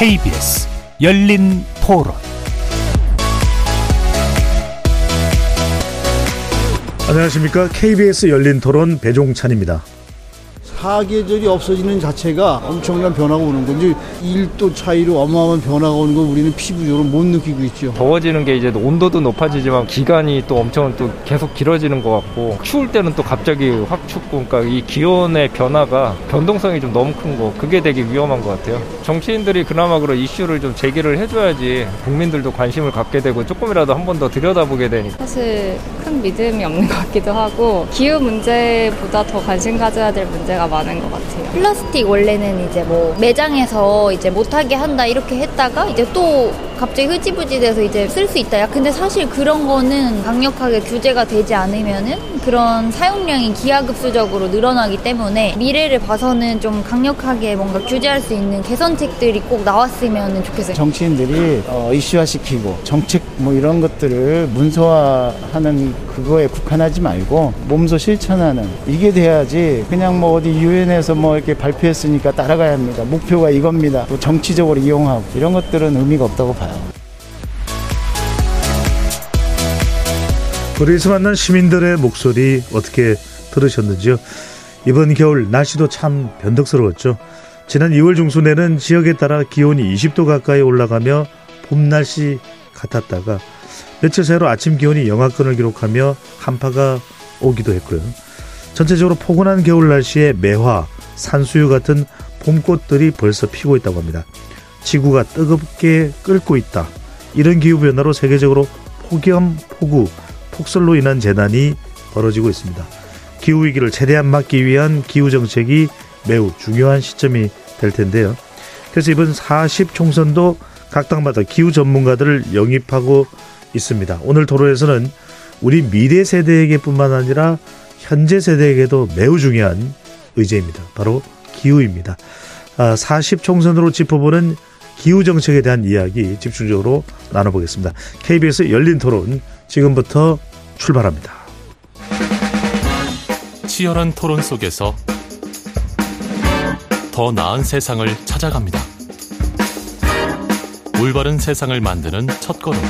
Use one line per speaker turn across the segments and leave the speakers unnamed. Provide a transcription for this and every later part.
KBS 열린 토론
안녕하십니까. KBS 열린 토론 배종찬입니다.
사계절이 없어지는 자체가 엄청난 변화가 오는 건지 1도 차이로 어마어마한 변화가 오는 걸 우리는 피부적으로 못 느끼고 있죠.
더워지는 게 이제 온도도 높아지지만 기간이 또 엄청 또 계속 길어지는 것 같고 추울 때는 또 갑자기 확 춥고 그러니까 이 기온의 변화가 변동성이 좀 너무 큰 거 그게 되게 위험한 것 같아요. 정치인들이 그나마 그런 이슈를 좀 제기를 해줘야지 국민들도 관심을 갖게 되고 조금이라도 한 번 더 들여다보게 되니까.
사실 큰 믿음이 없는 것 같기도 하고 기후 문제보다 더 관심 가져야 될 문제가 많은 것 같아요.
플라스틱 원래는 이제 뭐 매장에서 이제 못하게 한다 이렇게 했다가 이제 또 갑자기 흐지부지 돼서 이제 쓸 수 있다. 야, 근데 사실 그런 거는 강력하게 규제가 되지 않으면은 그런 사용량이 기하급수적으로 늘어나기 때문에 미래를 봐서는 좀 강력하게 뭔가 규제할 수 있는 개선책들이 꼭 나왔으면 좋겠어요.
정치인들이 어, 이슈화시키고 정책 뭐 이런 것들을 문서화하는 그거에 국한하지 말고 몸소 실천하는 이게 돼야지 그냥 뭐 어디 유엔에서 뭐 이렇게 발표했으니까 따라가야 합니다. 목표가 이겁니다. 또 정치적으로 이용하고 이런 것들은 의미가 없다고 봐요.
거리에서 만난 시민들의 목소리 어떻게 들으셨는지요? 이번 겨울 날씨도 참 변덕스러웠죠. 지난 2월 중순에는 지역에 따라 기온이 20도 가까이 올라가며 봄 날씨 같았다가 며칠 새로 아침 기온이 영하권을 기록하며 한파가 오기도 했고요. 전체적으로 포근한 겨울 날씨에 매화, 산수유 같은 봄꽃들이 벌써 피고 있다고 합니다. 지구가 뜨겁게 끓고 있다. 이런 기후 변화로 세계적으로 폭염, 폭우, 폭설로 인한 재난이 벌어지고 있습니다. 기후 위기를 최대한 막기 위한 기후 정책이 매우 중요한 시점이 될 텐데요. 그래서 이번 40 총선도 각 당마다 기후 전문가들을 영입하고 있습니다. 오늘 토론에서는 우리 미래 세대에게뿐만 아니라 현재 세대에게도 매우 중요한 의제입니다. 바로 기후입니다. 40 총선으로 짚어보는 기후 정책에 대한 이야기 집중적으로 나눠보겠습니다. KBS 열린 토론 지금부터 출발합니다.
치열한 토론 속에서 더 나은 세상을 찾아갑니다. 올바른 세상을 만드는 첫 걸음.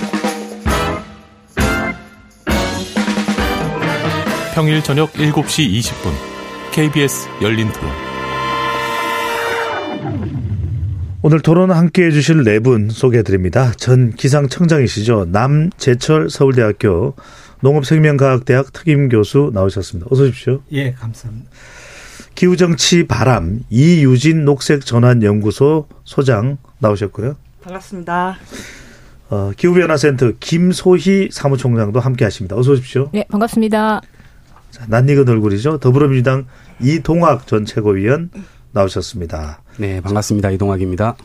평일 저녁 7시 20분 KBS 열린 토론.
오늘 토론 함께 해주실 네 분 소개해드립니다. 전 기상청장이시죠. 남재철 서울대학교 농업생명과학대학 특임교수 나오셨습니다. 어서 오십시오.
예, 감사합니다.
기후정치 바람 이유진 녹색전환연구소 소장 나오셨고요.
반갑습니다.
어, 기후변화센터 김소희 사무총장도 함께 하십니다. 어서 오십시오.
네, 반갑습니다.
자, 낯익은 얼굴이죠. 더불어민주당 이동학 전 최고위원 나오셨습니다.
네, 반갑습니다. 이동학입니다.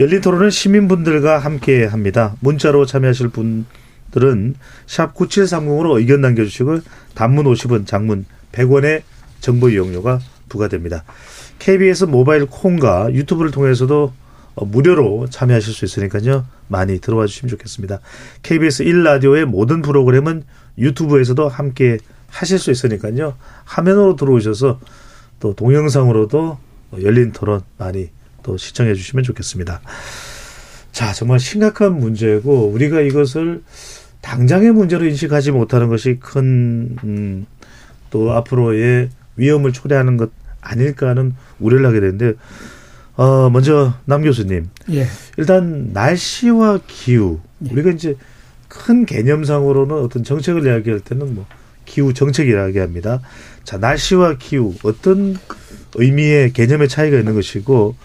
열린 토론은 시민분들과 함께 합니다. 문자로 참여하실 분들은 샵 9730으로 의견 남겨주시고 단문 50원, 장문 100원의 정보 이용료가 부과됩니다. KBS 모바일 콩과 유튜브를 통해서도 무료로 참여하실 수 있으니까요. 많이 들어와 주시면 좋겠습니다. KBS 1라디오의 모든 프로그램은 유튜브에서도 함께 하실 수 있으니까요. 화면으로 들어오셔서 또 동영상으로도 열린 토론 많이 또 시청해 주시면 좋겠습니다. 자, 정말 심각한 문제고 우리가 이것을 당장의 문제로 인식하지 못하는 것이 큰, 음, 또 앞으로의 위험을 초래하는 것 아닐까 하는 우려를 하게 되는데, 어, 먼저 남 교수님.
예.
일단 날씨와 기후.
예.
우리가 이제 큰 개념상으로는 어떤 정책을 이야기할 때는 뭐 기후 정책이라고 합니다. 자, 날씨와 기후 어떤 의미의 개념의 차이가 있는 것이고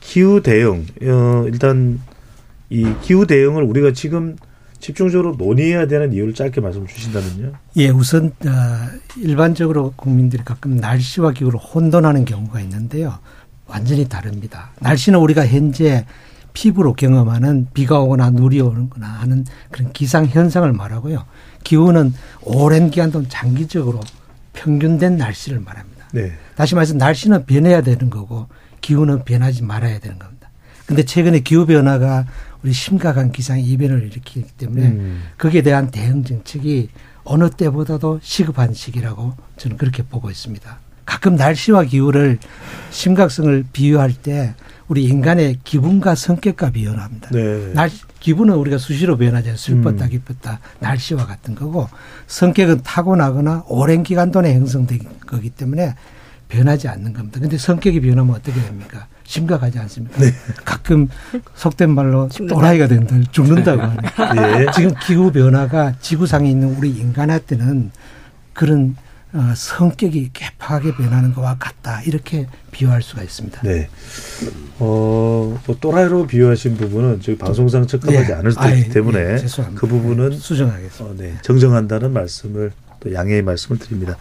기후 대응 어, 일단 이 기후 대응을 우리가 지금 집중적으로 논의해야 되는 이유를 짧게 말씀 주신다면요.
예, 우선 어, 일반적으로 국민들이 가끔 날씨와 기후를 혼돈하는 경우가 있는데요. 완전히 다릅니다. 날씨는 우리가 현재 피부로 경험하는 비가 오거나 눈이 오거나 하는 그런 기상 현상을 말하고요. 기후는 오랜 기간 동안 장기적으로 평균된 날씨를 말합니다.
네.
다시 말해서 날씨는 변해야 되는 거고 기후는 변하지 말아야 되는 겁니다. 근데 최근에 기후 변화가 우리 심각한 기상 이변을 일으키기 때문에 음. 거기에 대한 대응 정책이 어느 때보다도 시급한 시기라고 저는 그렇게 보고 있습니다. 가끔 날씨와 기후를 심각성을 비유할 때 우리 인간의 기분과 성격과 변화합니다.
네.
날 기분은 우리가 수시로 변하잖아요. 슬펐다,
음.
기뻤다, 날씨와 같은 거고 성격은 타고나거나 오랜 기간 동안에 형성된 거기 때문에 변하지 않는 겁니다. 근데 성격이 변하면 어떻게 됩니까? 심각하지 않습니까?
네.
가끔 속된 말로 또라이가 된다, 죽는다고 하는.
예.
지금 기후 변화가 지구상에 있는 우리 인간한테는 그런 어, 성격이 개파하게 변하는 것과 같다 이렇게 비유할 수가 있습니다.
네. 어, 뭐 또라이로 비유하신 부분은 저희 방송상 적합하지
네.
않을 수도
아이,
있기 때문에
네, 죄송합니다.
그 부분은
수정하겠습니다.
어, 네, 정정한다는 말씀을 또 양해의 말씀을 드립니다.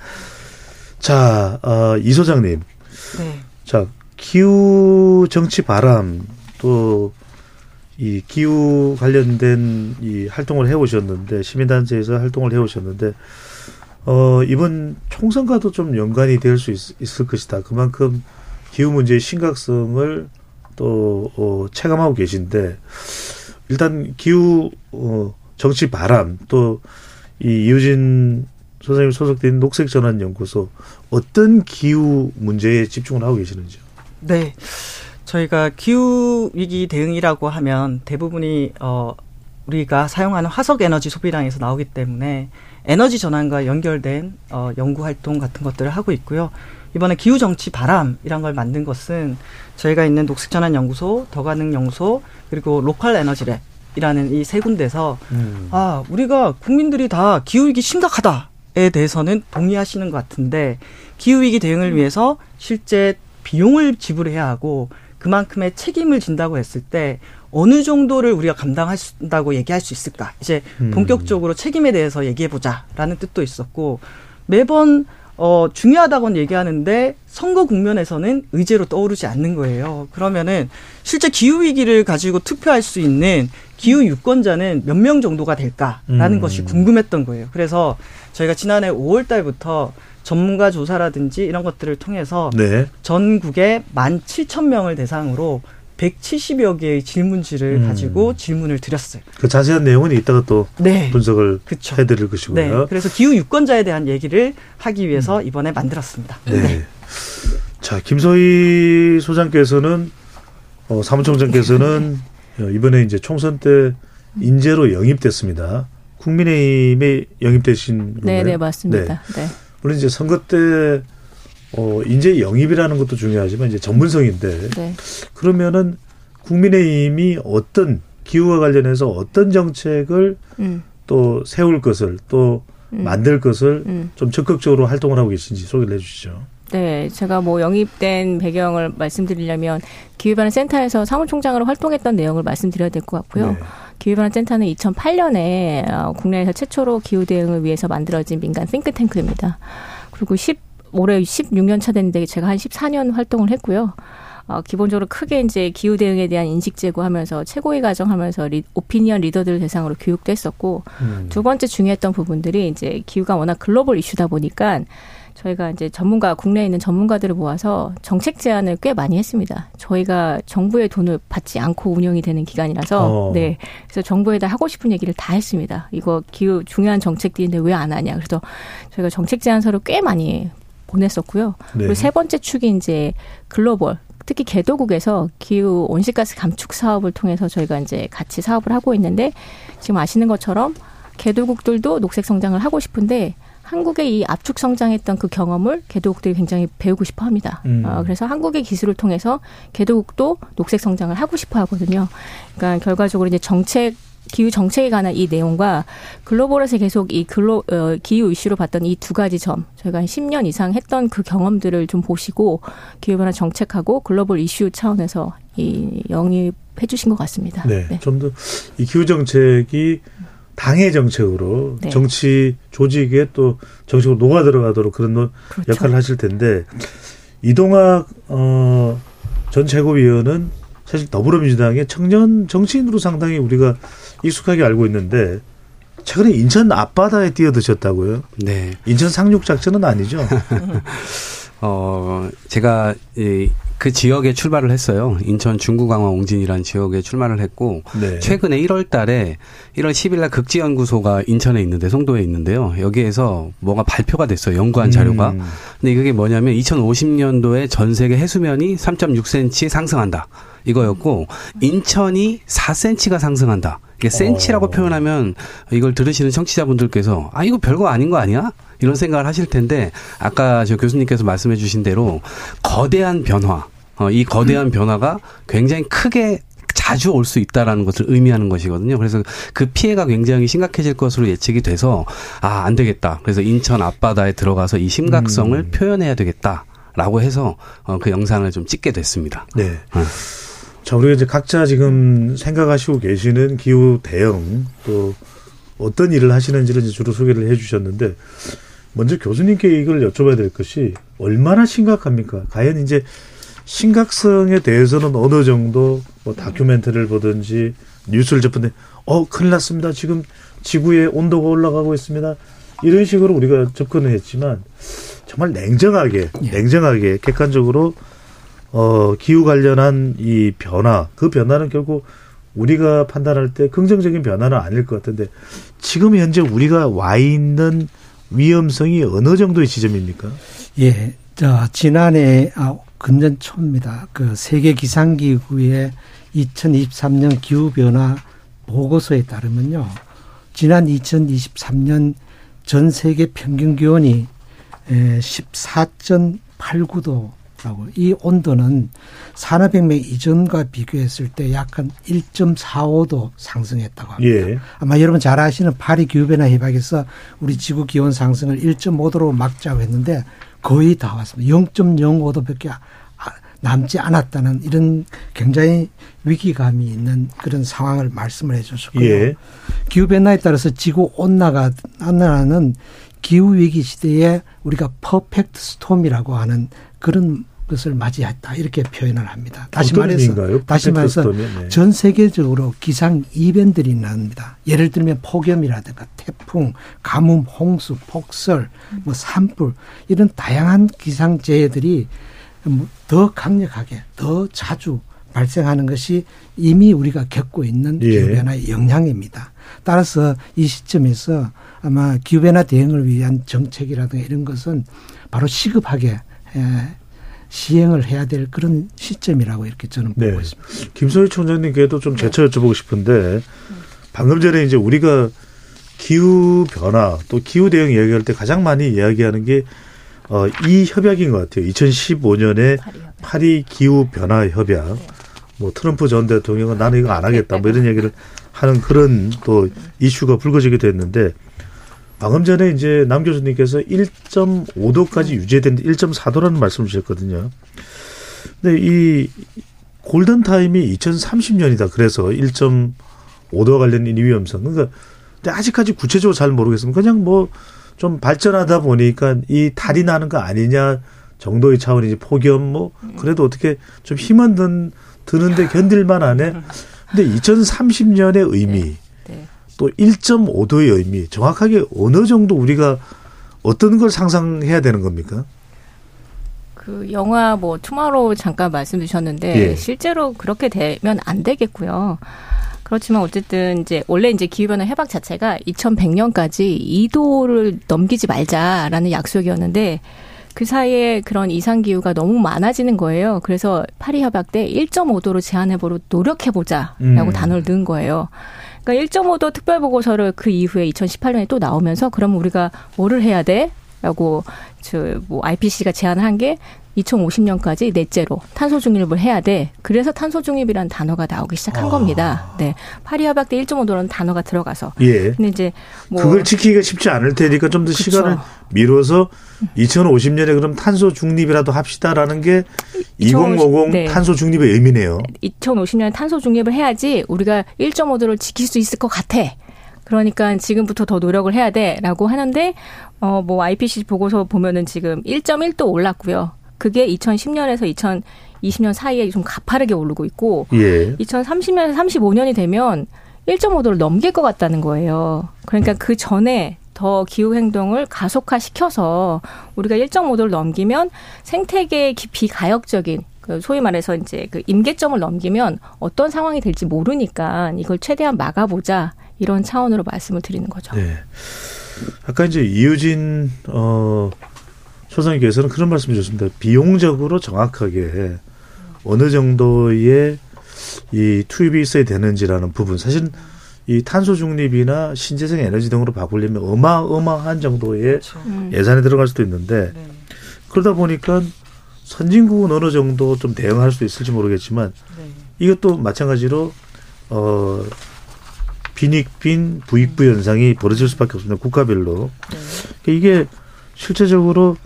자, 어, 이 소장님.
네.
자, 기후 정치 바람 또 이 기후 관련된 이 활동을 해오셨는데 시민단체에서 활동을 해오셨는데 어 이번 총선과도 좀 연관이 될 수 있을 것이다. 그만큼 기후 문제의 심각성을 또 어, 체감하고 계신데 일단 기후 어, 정치 바람 또 이 이우진 소장님 소속된 녹색 전환 연구소 어떤 기후 문제에 집중을 하고 계시는지요?
네. 저희가 기후 위기 대응이라고 하면 대부분이 어 우리가 사용하는 화석 에너지 소비량에서 나오기 때문에 에너지 전환과 연결된 어 연구 활동 같은 것들을 하고 있고요. 이번에 기후 정치 바람이란 걸 만든 것은 저희가 있는 녹색 전환 연구소, 더가능 연구소, 그리고 로컬 에너지 랩 이라는 이 세 군데서
음.
아, 우리가 국민들이 다 기후 위기 심각하다에 대해서는 동의하시는 것 같은데, 기후 위기 대응을 위해서 실제 비용을 지불해야 하고, 그만큼의 책임을 진다고 했을 때, 어느 정도를 우리가 감당한다고 얘기할 수 있을까? 이제
음.
본격적으로 책임에 대해서 얘기해 보자라는 뜻도 있었고, 매번 어, 중요하다고는 얘기하는데 선거 국면에서는 의제로 떠오르지 않는 거예요. 그러면은 실제 기후 위기를 가지고 투표할 수 있는 기후 유권자는 몇 명 정도가 될까라는
음.
것이 궁금했던 거예요. 그래서 저희가 지난해 5월 달부터 전문가 조사라든지 이런 것들을 통해서
네.
전국에 17,000명을 대상으로 170여 개의 질문지를
음.
가지고 질문을 드렸어요.
그 자세한 내용은 이따가 또
네.
분석을
그쵸.
해드릴
네.
것이고요.
그래서 기후 유권자에 대한 얘기를 하기 위해서 이번에 만들었습니다.
네. 자, 김소희 소장께서는 어, 사무총장께서는 어, 이번에 이제 총선 때 인재로 영입됐습니다. 국민의힘에 영입되신 건가요?
네, 네, 맞습니다. 네.
물론 이제 선거 때 어, 인재 영입이라는 것도 중요하지만 이제 전문성인데
네.
그러면은 국민의힘이 어떤 기후와 관련해서 어떤 정책을
음.
또 세울 것을 또
음.
만들 것을
음.
좀 적극적으로 활동을 하고 계신지 소개를 해주시죠.
네, 제가 뭐 영입된 배경을 말씀드리려면 기후변화 센터에서 사무총장으로 활동했던 내용을 말씀드려야 될 것 같고요.
네.
기후변화 센터는 2008년에 어, 국내에서 최초로 기후 대응을 위해서 만들어진 민간 싱크탱크입니다. 그리고 10 올해 16년 차 됐는데 제가 한 14년 활동을 했고요. 어, 기본적으로 크게 이제 기후 대응에 대한 인식 제고하면서 최고위 과정하면서 리, 오피니언 리더들 대상으로 교육도 했었고
음.
두 번째 중요했던 부분들이 이제 기후가 워낙 글로벌 이슈다 보니까 저희가 이제 전문가 국내에 있는 전문가들을 모아서 정책 제안을 꽤 많이 했습니다. 저희가 정부의 돈을 받지 않고 운영이 되는 기관이라서
어.
네 그래서 정부에다 하고 싶은 얘기를 다 했습니다. 이거 기후 중요한 정책들인데 왜 안 하냐. 그래서 저희가 정책 제안서를 꽤 많이 보냈었고요.
네.
그리고 세 번째 축이 이제 글로벌 특히 개도국에서 기후 온실가스 감축 사업을 통해서 저희가 이제 같이 사업을 하고 있는데 지금 아시는 것처럼 개도국들도 녹색 성장을 하고 싶은데 한국의 이 압축 성장했던 그 경험을 개도국들이 굉장히 배우고 싶어 합니다.
음.
어, 그래서 한국의 기술을 통해서 개도국도 녹색 성장을 하고 싶어 하거든요. 그러니까 결과적으로 이제 정책 기후 정책에 관한 이 내용과 글로벌에서 계속 이 글로 어, 기후 이슈로 봤던 이 두 가지 점 저희가 한 10년 이상 했던 그 경험들을 좀 보시고 기후 변화 정책하고 글로벌 이슈 차원에서 이 영입해 주신 것 같습니다.
네. 좀더 이 기후 정책이 당의 정책으로
네.
정치 조직에 또 정책으로 녹아 들어가도록 그런 노-
그렇죠.
역할을 하실 텐데 이동학 어, 전 최고위원은 사실 더불어민주당의 청년 정치인으로 상당히 우리가 익숙하게 알고 있는데 최근에 인천 앞바다에 뛰어드셨다고요?
네.
인천 상륙 작전은 아니죠?
어, 제가 이, 그 지역에 출발을 했어요. 인천 중구강화 옹진이라는 지역에 출마를 했고
네.
최근에 1월 달에 1월 10일 날 극지 연구소가 인천에 있는데 송도에 있는데요. 여기에서 뭐가 발표가 됐어요. 연구한 자료가.
음.
근데 그게 뭐냐면 2050년도에 전 세계 해수면이 3.6cm 상승한다. 이거였고 인천이 4cm가 상승한다. 이게 센치라고
어.
표현하면 이걸 들으시는 청취자분들께서 아 이거 별거 아닌 거 아니야? 이런 생각을 하실 텐데 아까 저 교수님께서 말씀해 주신 대로 거대한 변화 어, 이 거대한 변화가 굉장히 크게 자주 올 수 있다라는 것을 의미하는 것이거든요. 그래서 그 피해가 굉장히 심각해질 것으로 예측이 돼서 아, 안 되겠다. 그래서 인천 앞바다에 들어가서 이 심각성을
음.
표현해야 되겠다 라고 해서 어, 그 영상을 좀 찍게 됐습니다.
네.
어.
자, 우리가 이제 각자 지금 생각하시고 계시는 기후 대응 또 어떤 일을 하시는지를 이제 주로 소개를 해 주셨는데 먼저 교수님께 이걸 여쭤봐야 될 것이 얼마나 심각합니까? 과연 이제 심각성에 대해서는 어느 정도 뭐 다큐멘터리를 보든지 뉴스를 접근데 어 큰일 났습니다. 지금 지구의 온도가 올라가고 있습니다. 이런 식으로 우리가 접근을 했지만 정말 냉정하게 냉정하게 객관적으로 어 기후 관련한 이 변화 그 변화는 결국 우리가 판단할 때 긍정적인 변화는 아닐 것 같은데 지금 현재 우리가 와 있는 위험성이 어느 정도의 지점입니까?
예, 저 지난해 아 금년 초입니다. 그 세계 기상 기구의 2023년 기후 변화 보고서에 따르면요. 지난 2023년 전 세계 평균 기온이 14.89도 라고 이 온도는 산업혁명 이전과 비교했을 때 약 한 1.45도 상승했다고 합니다.
예.
아마 여러분 잘 아시는 파리 기후변화 협약에서 우리 지구 기온 상승을 1.5도로 막자고 했는데 거의 다 왔습니다. 0.05도밖에 아, 남지 않았다는 이런 굉장히 위기감이 있는 그런 상황을 말씀을 해 주셨고요.
예.
기후 변화에 따라서 지구 온난화가 온난화는 기후 위기 시대에 우리가 퍼펙트 스톰이라고 하는 그런 것을 맞이했다 이렇게 표현을 합니다. 다시 말해서
의미인가요?
다시 말해서?
네.
전 세계적으로 기상 이벤트들이 납니다. 예를 들면 폭염이라든가 태풍, 가뭄, 홍수, 폭설, 뭐 산불 이런 다양한 기상 재해들이 뭐더 강력하게 더 자주 발생하는 것이 이미 우리가 겪고 있는
예.
기후변화의 영향입니다. 따라서 이 시점에서 아마 기후변화 대응을 위한 정책이라든가 이런 것은 바로 시급하게 에, 시행을 해야 될 그런 시점이라고 이렇게 저는 보고
네.
있습니다.
김소희 총장님께도 좀 제차 여쭤보고 싶은데 방금 전에 이제 우리가 기후 변화 또 기후 대응 이야기할 때 가장 많이 이야기하는 게 어, 이 협약인 것 같아요. 2015년에 파리 기후 변화 협약. 뭐 트럼프 전 대통령은 나는 이거 안 하겠다 뭐 이런 얘기를 하는 그런 또 이슈가 불거지기도 했는데 방금 전에 이제 남 교수님께서 1.5도까지 유지된데 1.4도라는 말씀을 주셨거든요. 근데 이 골든 타임이 2030년이다. 그래서 1.5도 관련된 이 위험성. 그러니까 근데 아직까지 구체적으로 잘 모르겠으면 그냥 뭐 좀 발전하다 보니까 이 달이 나는 거 아니냐 정도의 차원이지 폭염 뭐 그래도 어떻게 좀 힘은 든, 드는데 견딜만 하네. 근데 2030년의 의미
네.
또 1.5도의 의미 정확하게 어느 정도 우리가 어떤 걸 상상해야 되는 겁니까?
그 영화 뭐 투마로우 잠깐 말씀 주셨는데
예.
실제로 그렇게 되면 안 되겠고요. 그렇지만 어쨌든 이제 원래 이제 기후변화 협약 자체가 2100년까지 2도를 넘기지 말자라는 약속이었는데 그 사이에 그런 이상 기후가 너무 많아지는 거예요. 그래서 파리 협약 때 1.5도로 제한해 보로 노력해 보자라고
음.
단어를 넣은 거예요. 그러니까 1.5도 특별 보고서를 그 이후에 2018년에 또 나오면서 그럼 우리가 뭐를 해야 돼? 라고 저뭐 IPC가 제안을 한게 2050년까지 넷째로 탄소 중립을 해야 돼. 그래서 탄소 중립이라는 단어가 나오기 시작한 겁니다. 네. 파리 협약 때 1.5도라는 단어가 들어가서.
예.
근데 이제 뭐
그걸 지키기가 쉽지 않을 테니까 좀 더. 시간을 미뤄서 2050년에 그럼 탄소 중립이라도 합시다라는 게 2050
네.
탄소 중립의 의미네요.
2050년에 탄소 중립을 해야지 우리가 1.5도를 지킬 수 있을 것 같아. 그러니까 지금부터 더 노력을 해야 돼라고 하는데 어 뭐 IPCC 보고서 보면은 지금 1.1도 올랐고요. 그게 2010년에서 2020년 사이에 좀 가파르게 오르고 있고
예.
2030년에서 35년이 되면 1.5도를 넘길 것 같다는 거예요. 그러니까 그 전에 더 기후 행동을 가속화 시켜서 우리가 1.5도를 넘기면 생태계의 기- 비가역적인 그 소위 말해서 이제 그 임계점을 넘기면 어떤 상황이 될지 모르니까 이걸 최대한 막아보자 이런 차원으로 말씀을 드리는 거죠.
네. 아까 이제 이유진 어 소장님께서는 그런 말씀 주셨습니다. 비용적으로 정확하게 어느 정도의 이 투입이 있어야 되는지라는 부분 사실 이 탄소 중립이나 신재생 에너지 등으로 바꾸려면 어마어마한 정도의
그렇죠.
음.
예산이 들어갈 수도 있는데
네.
그러다 보니까 선진국은 어느 정도 좀 대응할 수 있을지 모르겠지만
네.
이것도 마찬가지로 어 빈익빈 부익부 현상이 벌어질 수밖에 없습니다. 국가별로
네.
이게 실제적으로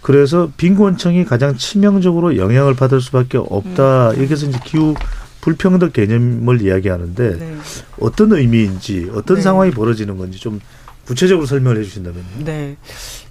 그래서 빈곤층이 가장 치명적으로 영향을 받을 수밖에 없다. 이렇게 해서 이제 기후 불평등 개념을 이야기하는데
네.
어떤 의미인지 어떤
네.
상황이 벌어지는 건지 좀 구체적으로 설명을 해 주신다면요.
네.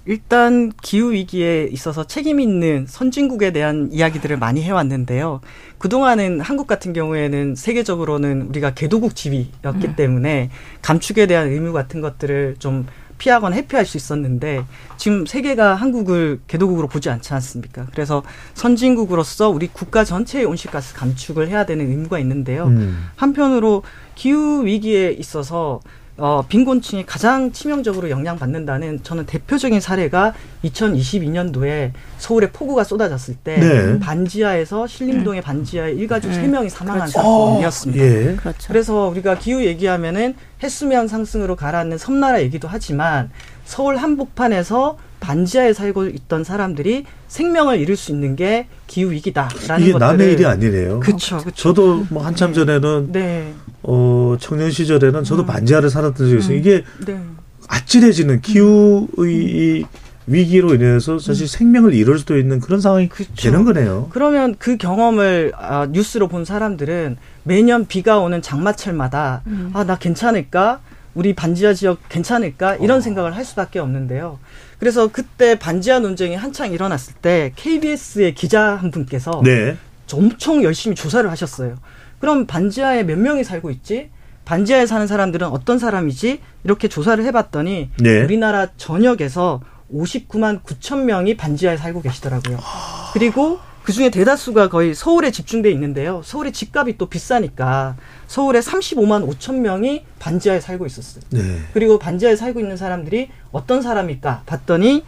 일단 기후 위기에 있어서 책임 있는 선진국에 대한 이야기들을 많이 해왔는데요. 그동안은 한국 같은 경우에는 세계적으로는 우리가 개도국 지위였기
음.
때문에 감축에 대한 의무 같은 것들을 좀 피하거나 회피할 수 있었는데 지금 세계가 한국을 개도국으로 보지 않지 않습니까? 그래서 선진국으로서 우리 국가 전체의 온실가스 감축을 해야 되는 의무가 있는데요.
음.
한편으로 기후 위기에 있어서 어, 빈곤층이 가장 치명적으로 영향받는다는 저는 대표적인 사례가 2022년도에 서울에 폭우가 쏟아졌을 때
네.
반지하에서 신림동의 반지하에 일가족
음.
세 명이 사망한
그렇죠.
사건이었습니다.
예.
그렇죠.
그래서 우리가 기후 얘기하면은 해수면 상승으로 가라앉는 섬나라 얘기도 하지만 서울 한복판에서 반지하에 살고 있던 사람들이 생명을 잃을 수 있는 게 기후 위기다라는
이게
것들을
남의 일이 아니네요.
그렇죠. 그렇죠.
저도 뭐 한참 전에는
네.
어 청년 시절에는 저도
음.
반지하를 살았던 적이 있어요.
음.
이게
네.
아찔해지는 기후의 이 위기로 인해서 사실 생명을 잃을 수도 있는 그런 상황이
그쵸.
되는 거네요.
그러면 그 경험을 아, 뉴스로 본 사람들은 매년 비가 오는 장마철마다
음.
아나 괜찮을까? 우리 반지하 지역 괜찮을까? 이런 생각을 할 수밖에 없는데요. 그래서 그때 반지하 논쟁이 한창 일어났을 때 KBS의 기자 한 분께서
네.
엄청 열심히 조사를 하셨어요. 그럼 반지하에 몇 명이 살고 있지? 반지하에 사는 사람들은 어떤 사람이지? 이렇게 조사를 해봤더니
네.
우리나라 전역에서 59만 9천 명이 반지하에 살고 계시더라고요. 그리고 그 중에 대다수가 거의 서울에 집중돼 있는데요. 서울의 집값이 또 비싸니까 서울에 35만 5천 명이 반지하에 살고 있었어요.
네.
그리고 반지하에 살고 있는 사람들이 어떤 사람일까 봤더니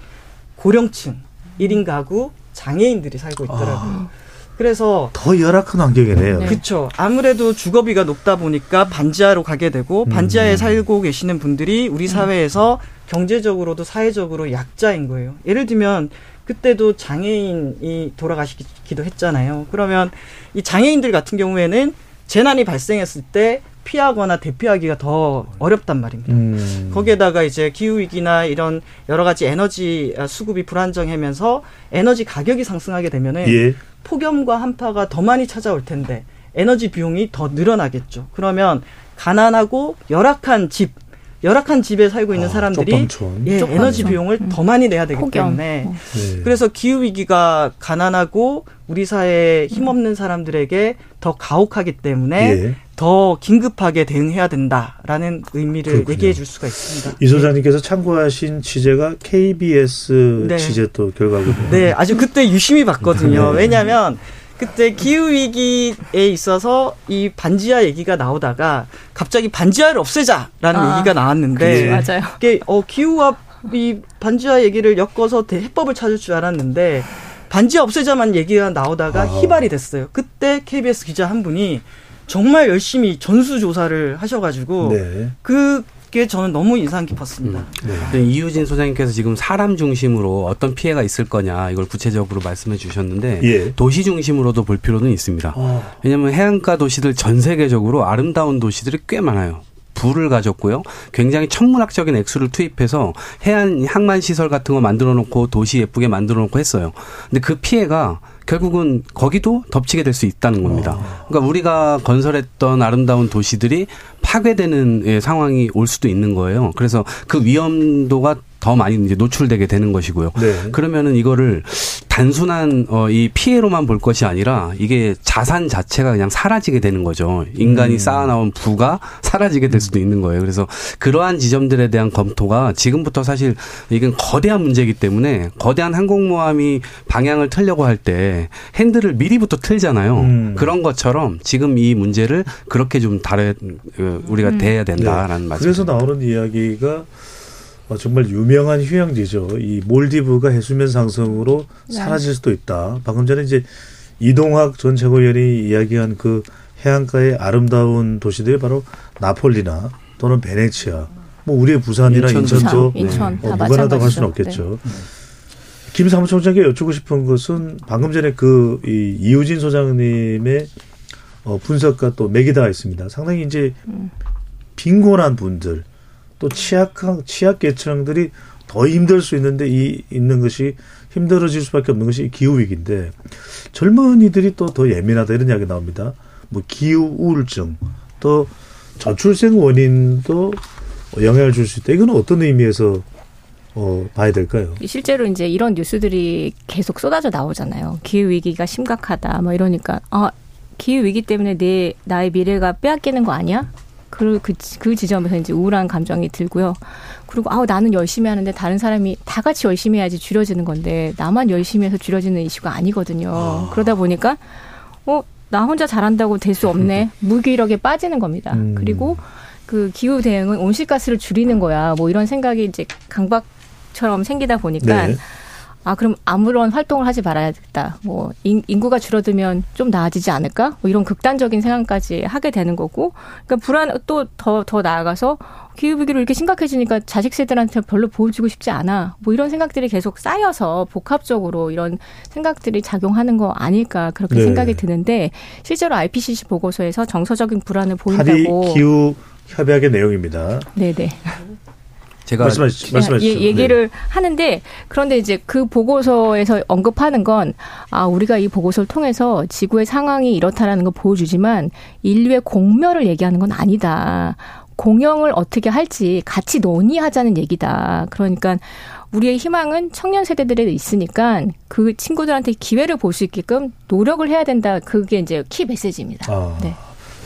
고령층, 1인 가구, 장애인들이 살고 있더라고요. 그래서
더 열악한 환경이네요.
네.
그렇죠. 아무래도 주거비가 높다 보니까 반지하로 가게 되고 반지하에
음.
살고 계시는 분들이 우리 사회에서 경제적으로도 사회적으로 약자인 거예요. 예를 들면 그때도 장애인이 돌아가시기도 했잖아요. 그러면 이 장애인들 같은 경우에는 재난이 발생했을 때 피하거나 대피하기가 더 어렵단 말입니다.
음.
거기에다가 이제 기후 위기나 이런 여러 가지 에너지 수급이 불안정하면서 에너지 가격이 상승하게 되면은
예.
폭염과 한파가 더 많이 찾아올 텐데 에너지 비용이 더 늘어나겠죠. 그러면 가난하고 열악한 집, 열악한 집에 살고 있는
아,
사람들이. 예,
쪽방촌.
에너지 비용을
음.
더 많이 내야 되기
폭염.
때문에
어.
네.
그래서 기후 위기가 가난하고 우리 사회에 힘없는 사람들에게 더 가혹하기 때문에
예.
더 긴급하게 대응해야 된다라는 의미를
그렇군요.
얘기해 줄 수가 있습니다.
이 소장님께서 참고하신 취재가 KBS
네.
취재 또 결과군요.
네, 아주 그때 유심히 봤거든요.
네.
왜냐하면 그때 기후 위기에 있어서 이 반지하 얘기가 나오다가 갑자기 반지하를 없애자라는
아,
얘기가 나왔는데
맞아요.
이게 어 기후와 이 반지하 얘기를 엮어서 대- 해법을 찾을 줄 알았는데 반지하 없애자만 얘기가 나오다가
아하.
희발이 됐어요. 그때 KBS 기자 한 분이 정말 열심히 전수 조사를 하셔가지고
네.
그 게 저는 너무 인상 깊었습니다.
음. 네, 이유진 소장님께서 지금 사람 중심으로 어떤 피해가 있을 거냐 이걸 구체적으로 말씀해 주셨는데
예.
도시 중심으로도 볼 필요는 있습니다.
어.
왜냐하면 해안가 도시들 전 세계적으로 아름다운 도시들이 꽤 많아요. 불을 가졌고요. 굉장히 천문학적인 액수를 투입해서 해안 항만 시설 같은 거 만들어 놓고 도시 예쁘게 만들어 놓고 했어요. 근데 그 피해가 결국은 거기도 덮치게 될 수 있다는 겁니다. 그러니까 우리가 건설했던 아름다운 도시들이 파괴되는 예, 상황이 올 수도 있는 거예요. 그래서 그 위험도가 더 많이 이제 노출되게 되는 것이고요.
네.
그러면은 이거를 단순한 어, 이 피해로만 볼 것이 아니라 이게 자산 자체가 그냥 사라지게 되는 거죠. 인간이
음.
쌓아놓은 부가 사라지게 될 수도 있는 거예요. 그래서 그러한 지점들에 대한 검토가 지금부터 사실 이건 거대한 문제이기 때문에 거대한 항공모함이 방향을 틀려고 할 때 핸들을 미리부터 틀잖아요.
음.
그런 것처럼 지금 이 문제를 그렇게 좀 다른 어, 우리가
음.
대해야 된다라는 말씀.
그래서 나오는 이야기가 어, 정말 유명한 휴양지죠. 이 몰디브가 해수면 상승으로
네.
사라질 수도 있다. 방금 전에 이제 이동학 전 최고위원이 이야기한 그 해안가의 아름다운 도시들이 바로 나폴리나 또는 베네치아, 뭐 우리의 부산이나
인천 도.
인천도
인천
어,
다
무관하다고 할 수는. 없겠죠. 김 사무총장에게 여쭙고 싶은 것은 방금 전에 그 이, 이우진 소장님의 어, 분석과 또 매기다가 있습니다. 상당히 이제 빈곤한 분들 또 취약한 취약 계층들이 더 힘들 수 있는데 이 있는 것이 힘들어질 수밖에 없는 것이 기후 위기인데 젊은이들이 또 더 예민하다 이런 이야기 나옵니다. 뭐 기후 우울증 또 저출생 원인도 영향을 줄 수 있다. 이거는 어떤 의미에서 어, 봐야 될까요?
실제로 이제 이런 뉴스들이 계속 쏟아져 나오잖아요. 기후 위기가 심각하다. 뭐 이러니까 아 기후 위기 때문에 내 나의 미래가 빼앗기는 거 아니야? 그, 그, 그 지점에서 이제 우울한 감정이 들고요. 그리고, 아우, 나는 열심히 하는데 다른 사람이 다 같이 열심히 해야지 줄여지는 건데, 나만 열심히 해서 줄여지는 이슈가 아니거든요. 그러다 보니까, 어, 나 혼자 잘한다고 될 수 없네. 무기력에 빠지는 겁니다.
음.
그리고 그 기후 대응은 온실가스를 줄이는 거야. 뭐 이런 생각이 이제 강박 처럼 생기다 보니까,
네.
아, 그럼 아무런 활동을 하지 말아야겠다. 뭐, 인, 인구가 줄어들면 좀 나아지지 않을까? 뭐 이런 극단적인 생각까지 하게 되는 거고. 그러니까 불안, 또 더, 더 나아가서 기후 위기로 이렇게 심각해지니까 자식 세들한테 별로 보여주고 싶지 않아. 뭐 이런 생각들이 계속 쌓여서 복합적으로 이런 생각들이 작용하는 거 아닐까 그렇게
네.
생각이 드는데 실제로 IPCC 보고서에서 정서적인 불안을 보인다고.
기후 협약의 내용입니다.
네네.
제가
말씀하시죠. 말씀하시죠.
예, 얘기를 하는데 그런데 이제 그 보고서에서 언급하는 건 아, 우리가 이 보고서를 통해서 지구의 상황이 이렇다라는 걸 보여주지만 인류의 공멸을 얘기하는 건 아니다. 공영을 어떻게 할지 같이 논의하자는 얘기다. 그러니까 우리의 희망은 청년 세대들에 있으니까 그 친구들한테 기회를 볼 수 있게끔 노력을 해야 된다. 그게 이제 키 메시지입니다.
아,
네.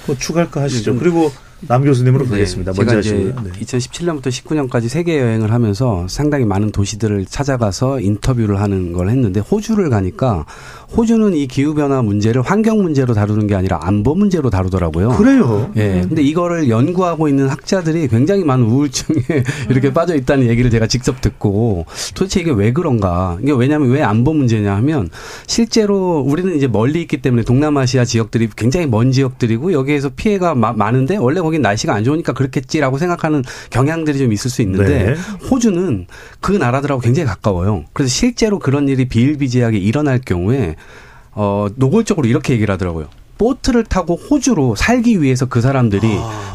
뭐 추가할 거 하시죠.
음.
그리고 남 교수님으로
네,
가겠습니다.
제가
먼저
이제
하시고요. 네.
2017년부터 19년까지 세계 여행을 하면서 상당히 많은 도시들을 찾아가서 인터뷰를 하는 걸 했는데 호주를 가니까 호주는 이 기후 변화 문제를 환경 문제로 다루는 게 아니라 안보 문제로 다루더라고요.
그래요.
예. 근데 이거를 연구하고 있는 학자들이 굉장히 많은 우울증에 이렇게 빠져 있다는 얘기를 제가 직접 듣고 도대체 이게 왜 그런가? 이게 왜냐하면 왜 안보 문제냐 하면 실제로 우리는 이제 멀리 있기 때문에 동남아시아 지역들이 굉장히 먼 지역들이고 여기에서 피해가 마- 많은데 원래 거긴 날씨가 안 좋으니까 그렇겠지라고 생각하는 경향들이 좀 있을 수 있는데
네.
호주는 그 나라들하고 굉장히 가까워요. 그래서 실제로 그런 일이 비일비재하게 일어날 경우에 어 노골적으로 이렇게 얘기를 하더라고요. 보트를 타고 호주로 살기 위해서 그 사람들이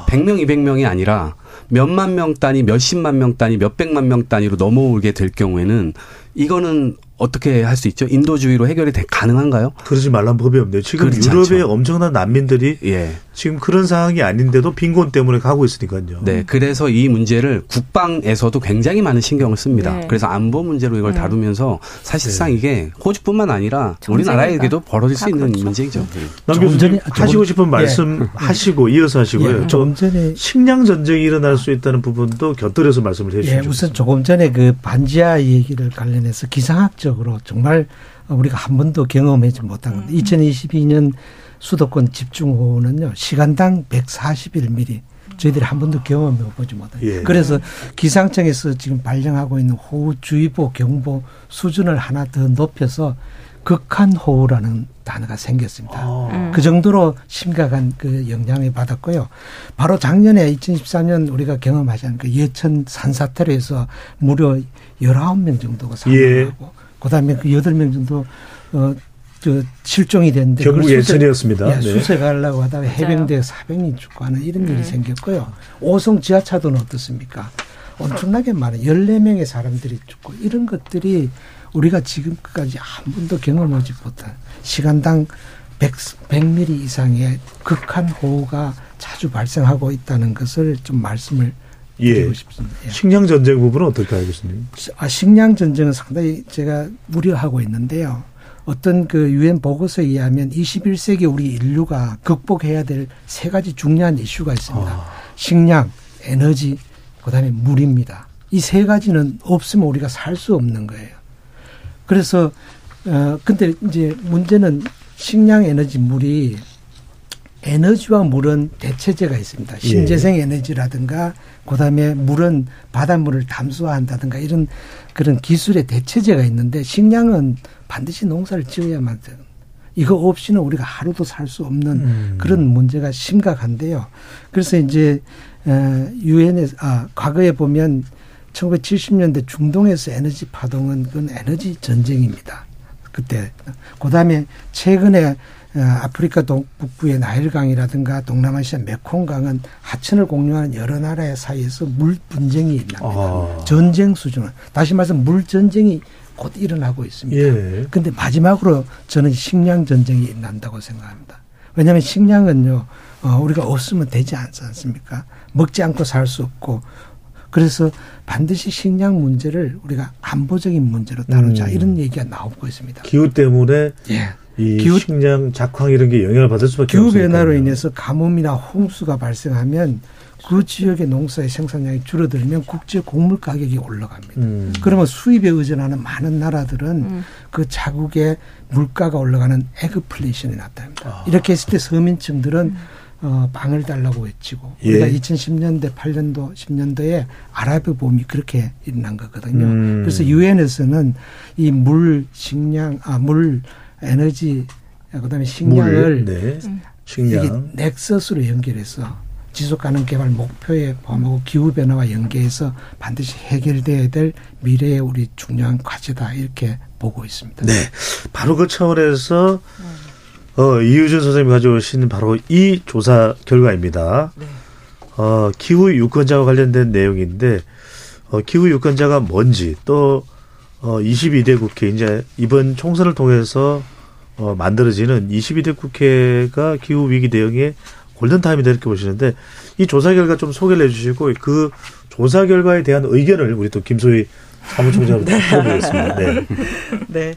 100명, 200명이 아니라 몇만 명 단위, 몇십만 명 단위, 몇백만 명 단위로 넘어오게 될 경우에는 이거는 어떻게 할 수 있죠? 인도주의로 해결이 돼- 가능한가요?
그러지 말란 법이 없네요. 지금 유럽의
않죠.
엄청난 난민들이
예.
지금 그런 상황이 아닌데도 빈곤 때문에 가고 있으니까요.
네, 그래서 이 문제를 국방에서도 굉장히 많은 신경을 씁니다.
네.
그래서 안보 문제로 이걸
네.
다루면서 사실상
네.
이게 호주뿐만 아니라. 우리나라에게도 벌어질 다수 있는
그렇죠.
문제죠.
남 교수님
전에- 조금-
하시고 싶은
예.
말씀 하시고 이어서 하시고요.
예,
저
조금 전에
식량 전쟁이 일어날 수 있다는 부분도 곁들여서 말씀을
예,
해주시죠.
우선 조금 전에 그 반지하 얘기를 관련해서 기상학 적으로 정말 우리가 한 번도 경험하지 못한 건데 2022년 수도권 집중호우는요 시간당 141mm 저희들이 한 번도 경험해 보지 못한.
예.
그래서 기상청에서 지금 발령하고 있는 호우주의보 경보 수준을 하나 더 높여서 극한 호우라는 단어가 생겼습니다.
아.
그 정도로 심각한 그 영향을 받았고요. 바로 작년에 2014년 우리가 경험하지 그 예천 산사태로 해서 무려 19명 정도가
예.
사망하고 그다음에 그 8명 정도 어, 저 실종이 됐는데 수색-
예천이었습니다.
예,
네.
수색하려고 하다가 해병대 400이 죽고 하는 이런 일이 생겼고요. 오송 지하차도는 어떻습니까? 엄청나게 많은 14명의 사람들이 죽고 이런 것들이 우리가 지금까지 한 번도 경험하지 못한 시간당 100, 100mm 이상의 극한 호우가 자주 발생하고 있다는 것을 좀 말씀을
예.
싶습니다. 예.
식량 전쟁 부분은 어떻게 알겠습니까?
아, 식량 전쟁은 상당히 제가 우려하고 있는데요. 어떤 그 유엔 보고서에 의하면 21세기 우리 인류가 극복해야 될 세 가지 중요한 이슈가 있습니다. 식량, 에너지, 그다음에 물입니다. 이 세 가지는 없으면 우리가 살 수 없는 거예요. 그래서 어 근데 이제 문제는 식량, 에너지, 물이 에너지와 물은 대체제가 있습니다. 신재생 에너지라든가 그다음에 물은 바닷물을 담수화한다든가 이런 그런 기술의 대체제가 있는데 식량은 반드시 농사를 지어야만 돼요. 이거 없이는 우리가 하루도 살 수 없는
음.
그런 문제가 심각한데요. 그래서 이제 유엔에 아 과거에 보면 1970년대 중동에서 에너지 파동은 그건 에너지 전쟁입니다. 그때 그다음에 최근에 어, 아프리카 동북부의 나일강이라든가 동남아시아 메콩강은 하천을 공유하는 여러 나라의 사이에서 물 분쟁이 일납니다.
아.
전쟁 수준은 다시 말해서 물 전쟁이 곧 일어나고 있습니다.
예.
근데 마지막으로 저는 식량 전쟁이 일어난다고 생각합니다. 왜냐하면 식량은요, 어, 우리가 없으면 되지 않지 않습니까? 먹지 않고 살 수 없고, 그래서 반드시 식량 문제를 우리가 안보적인 문제로 다루자
음.
이런 얘기가 나오고 있습니다.
기후 때문에
예.
이
기후-
식량 작황 이런 게 영향을 받을 수밖에
기후. 변화로 인해서 가뭄이나 홍수가 발생하면 그 지역의 농사의 생산량이 줄어들면 국제 곡물 가격이 올라갑니다.
음.
그러면 수입에 의존하는 많은 나라들은 그 자국의 물가가 올라가는 애그플레이션이 나타납니다.
아.
이렇게 했을 때 서민층들은 어, 빵을 달라고 외치고 우리가
예.
2010년대, 8년도, 10년도에 아랍의 봄이 그렇게 일어난 거거든요.
음.
그래서 유엔에서는 이 물, 식량, 아, 물, 에너지, 그다음에 식량을
물, 네.
이게
식량.
nexus로 연결해서 지속 가능 개발 목표에 포함하고 기후 변화와 연계해서 반드시 해결돼야 될 미래의 우리 중요한 과제다 이렇게 보고 있습니다.
네. 바로 그 차원에서 어, 이유준 선생님이 가져오신 바로 이 조사 결과입니다. 어, 기후 유권자와 관련된 내용인데 어, 기후 유권자가 뭔지 또 어, 22대 국회 이제 이번 총선을 통해서 어, 만들어지는 22대 국회가 기후 위기 대응의 골든 타임이다 이렇게 보시는데 이 조사 결과 좀 소개를 해주시고 그 조사 결과에 대한 의견을 우리 또 김소희 사무총장으로
네.
들어보겠습니다. 네.
네.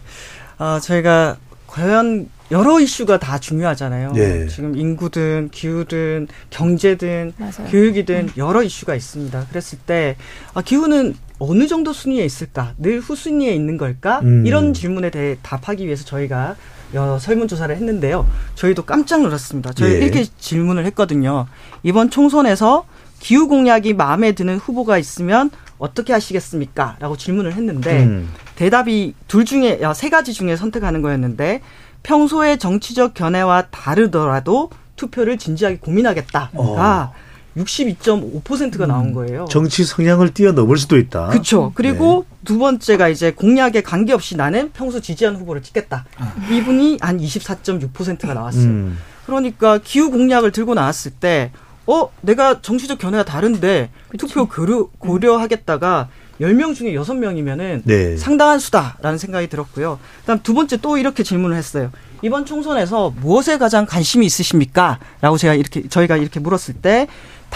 어, 저희가 과연 여러 이슈가 다 중요하잖아요.
네.
지금 인구든 기후든 경제든
맞아요.
교육이든 여러 이슈가 있습니다. 그랬을 때 아, 기후는 어느 정도 순위에 있을까? 늘 후순위에 있는 걸까?
음.
이런 질문에 대해 답하기 위해서 저희가 어, 설문조사를 했는데요. 저희도 깜짝 놀랐습니다. 저희
예.
이렇게 질문을 했거든요. 이번 총선에서 기후 공약이 마음에 드는 후보가 있으면 어떻게 하시겠습니까? 라고 질문을 했는데
음.
대답이 둘 중에 야, 세 가지 중에 선택하는 거였는데 평소의 정치적 견해와 다르더라도 투표를 진지하게 고민하겠다가
어.
62.5%가 나온 거예요.
정치 성향을 뛰어넘을 수도 있다.
그렇죠. 그리고 두 번째가 이제 공약에 관계없이 나는 평소 지지한 후보를 찍겠다. 이분이 한 24.6%가 나왔어요.
음.
그러니까 기후 공약을 들고 나왔을 때, 어, 내가 정치적 견해가 다른데 투표 고려, 고려하겠다가 10명 중에 6명이면은
네.
상당한 수다라는 생각이 들었고요. 그다음 두 번째 또 이렇게 질문을 했어요. 이번 총선에서 무엇에 가장 관심이 있으십니까? 라고 제가 이렇게 저희가 이렇게 물었을 때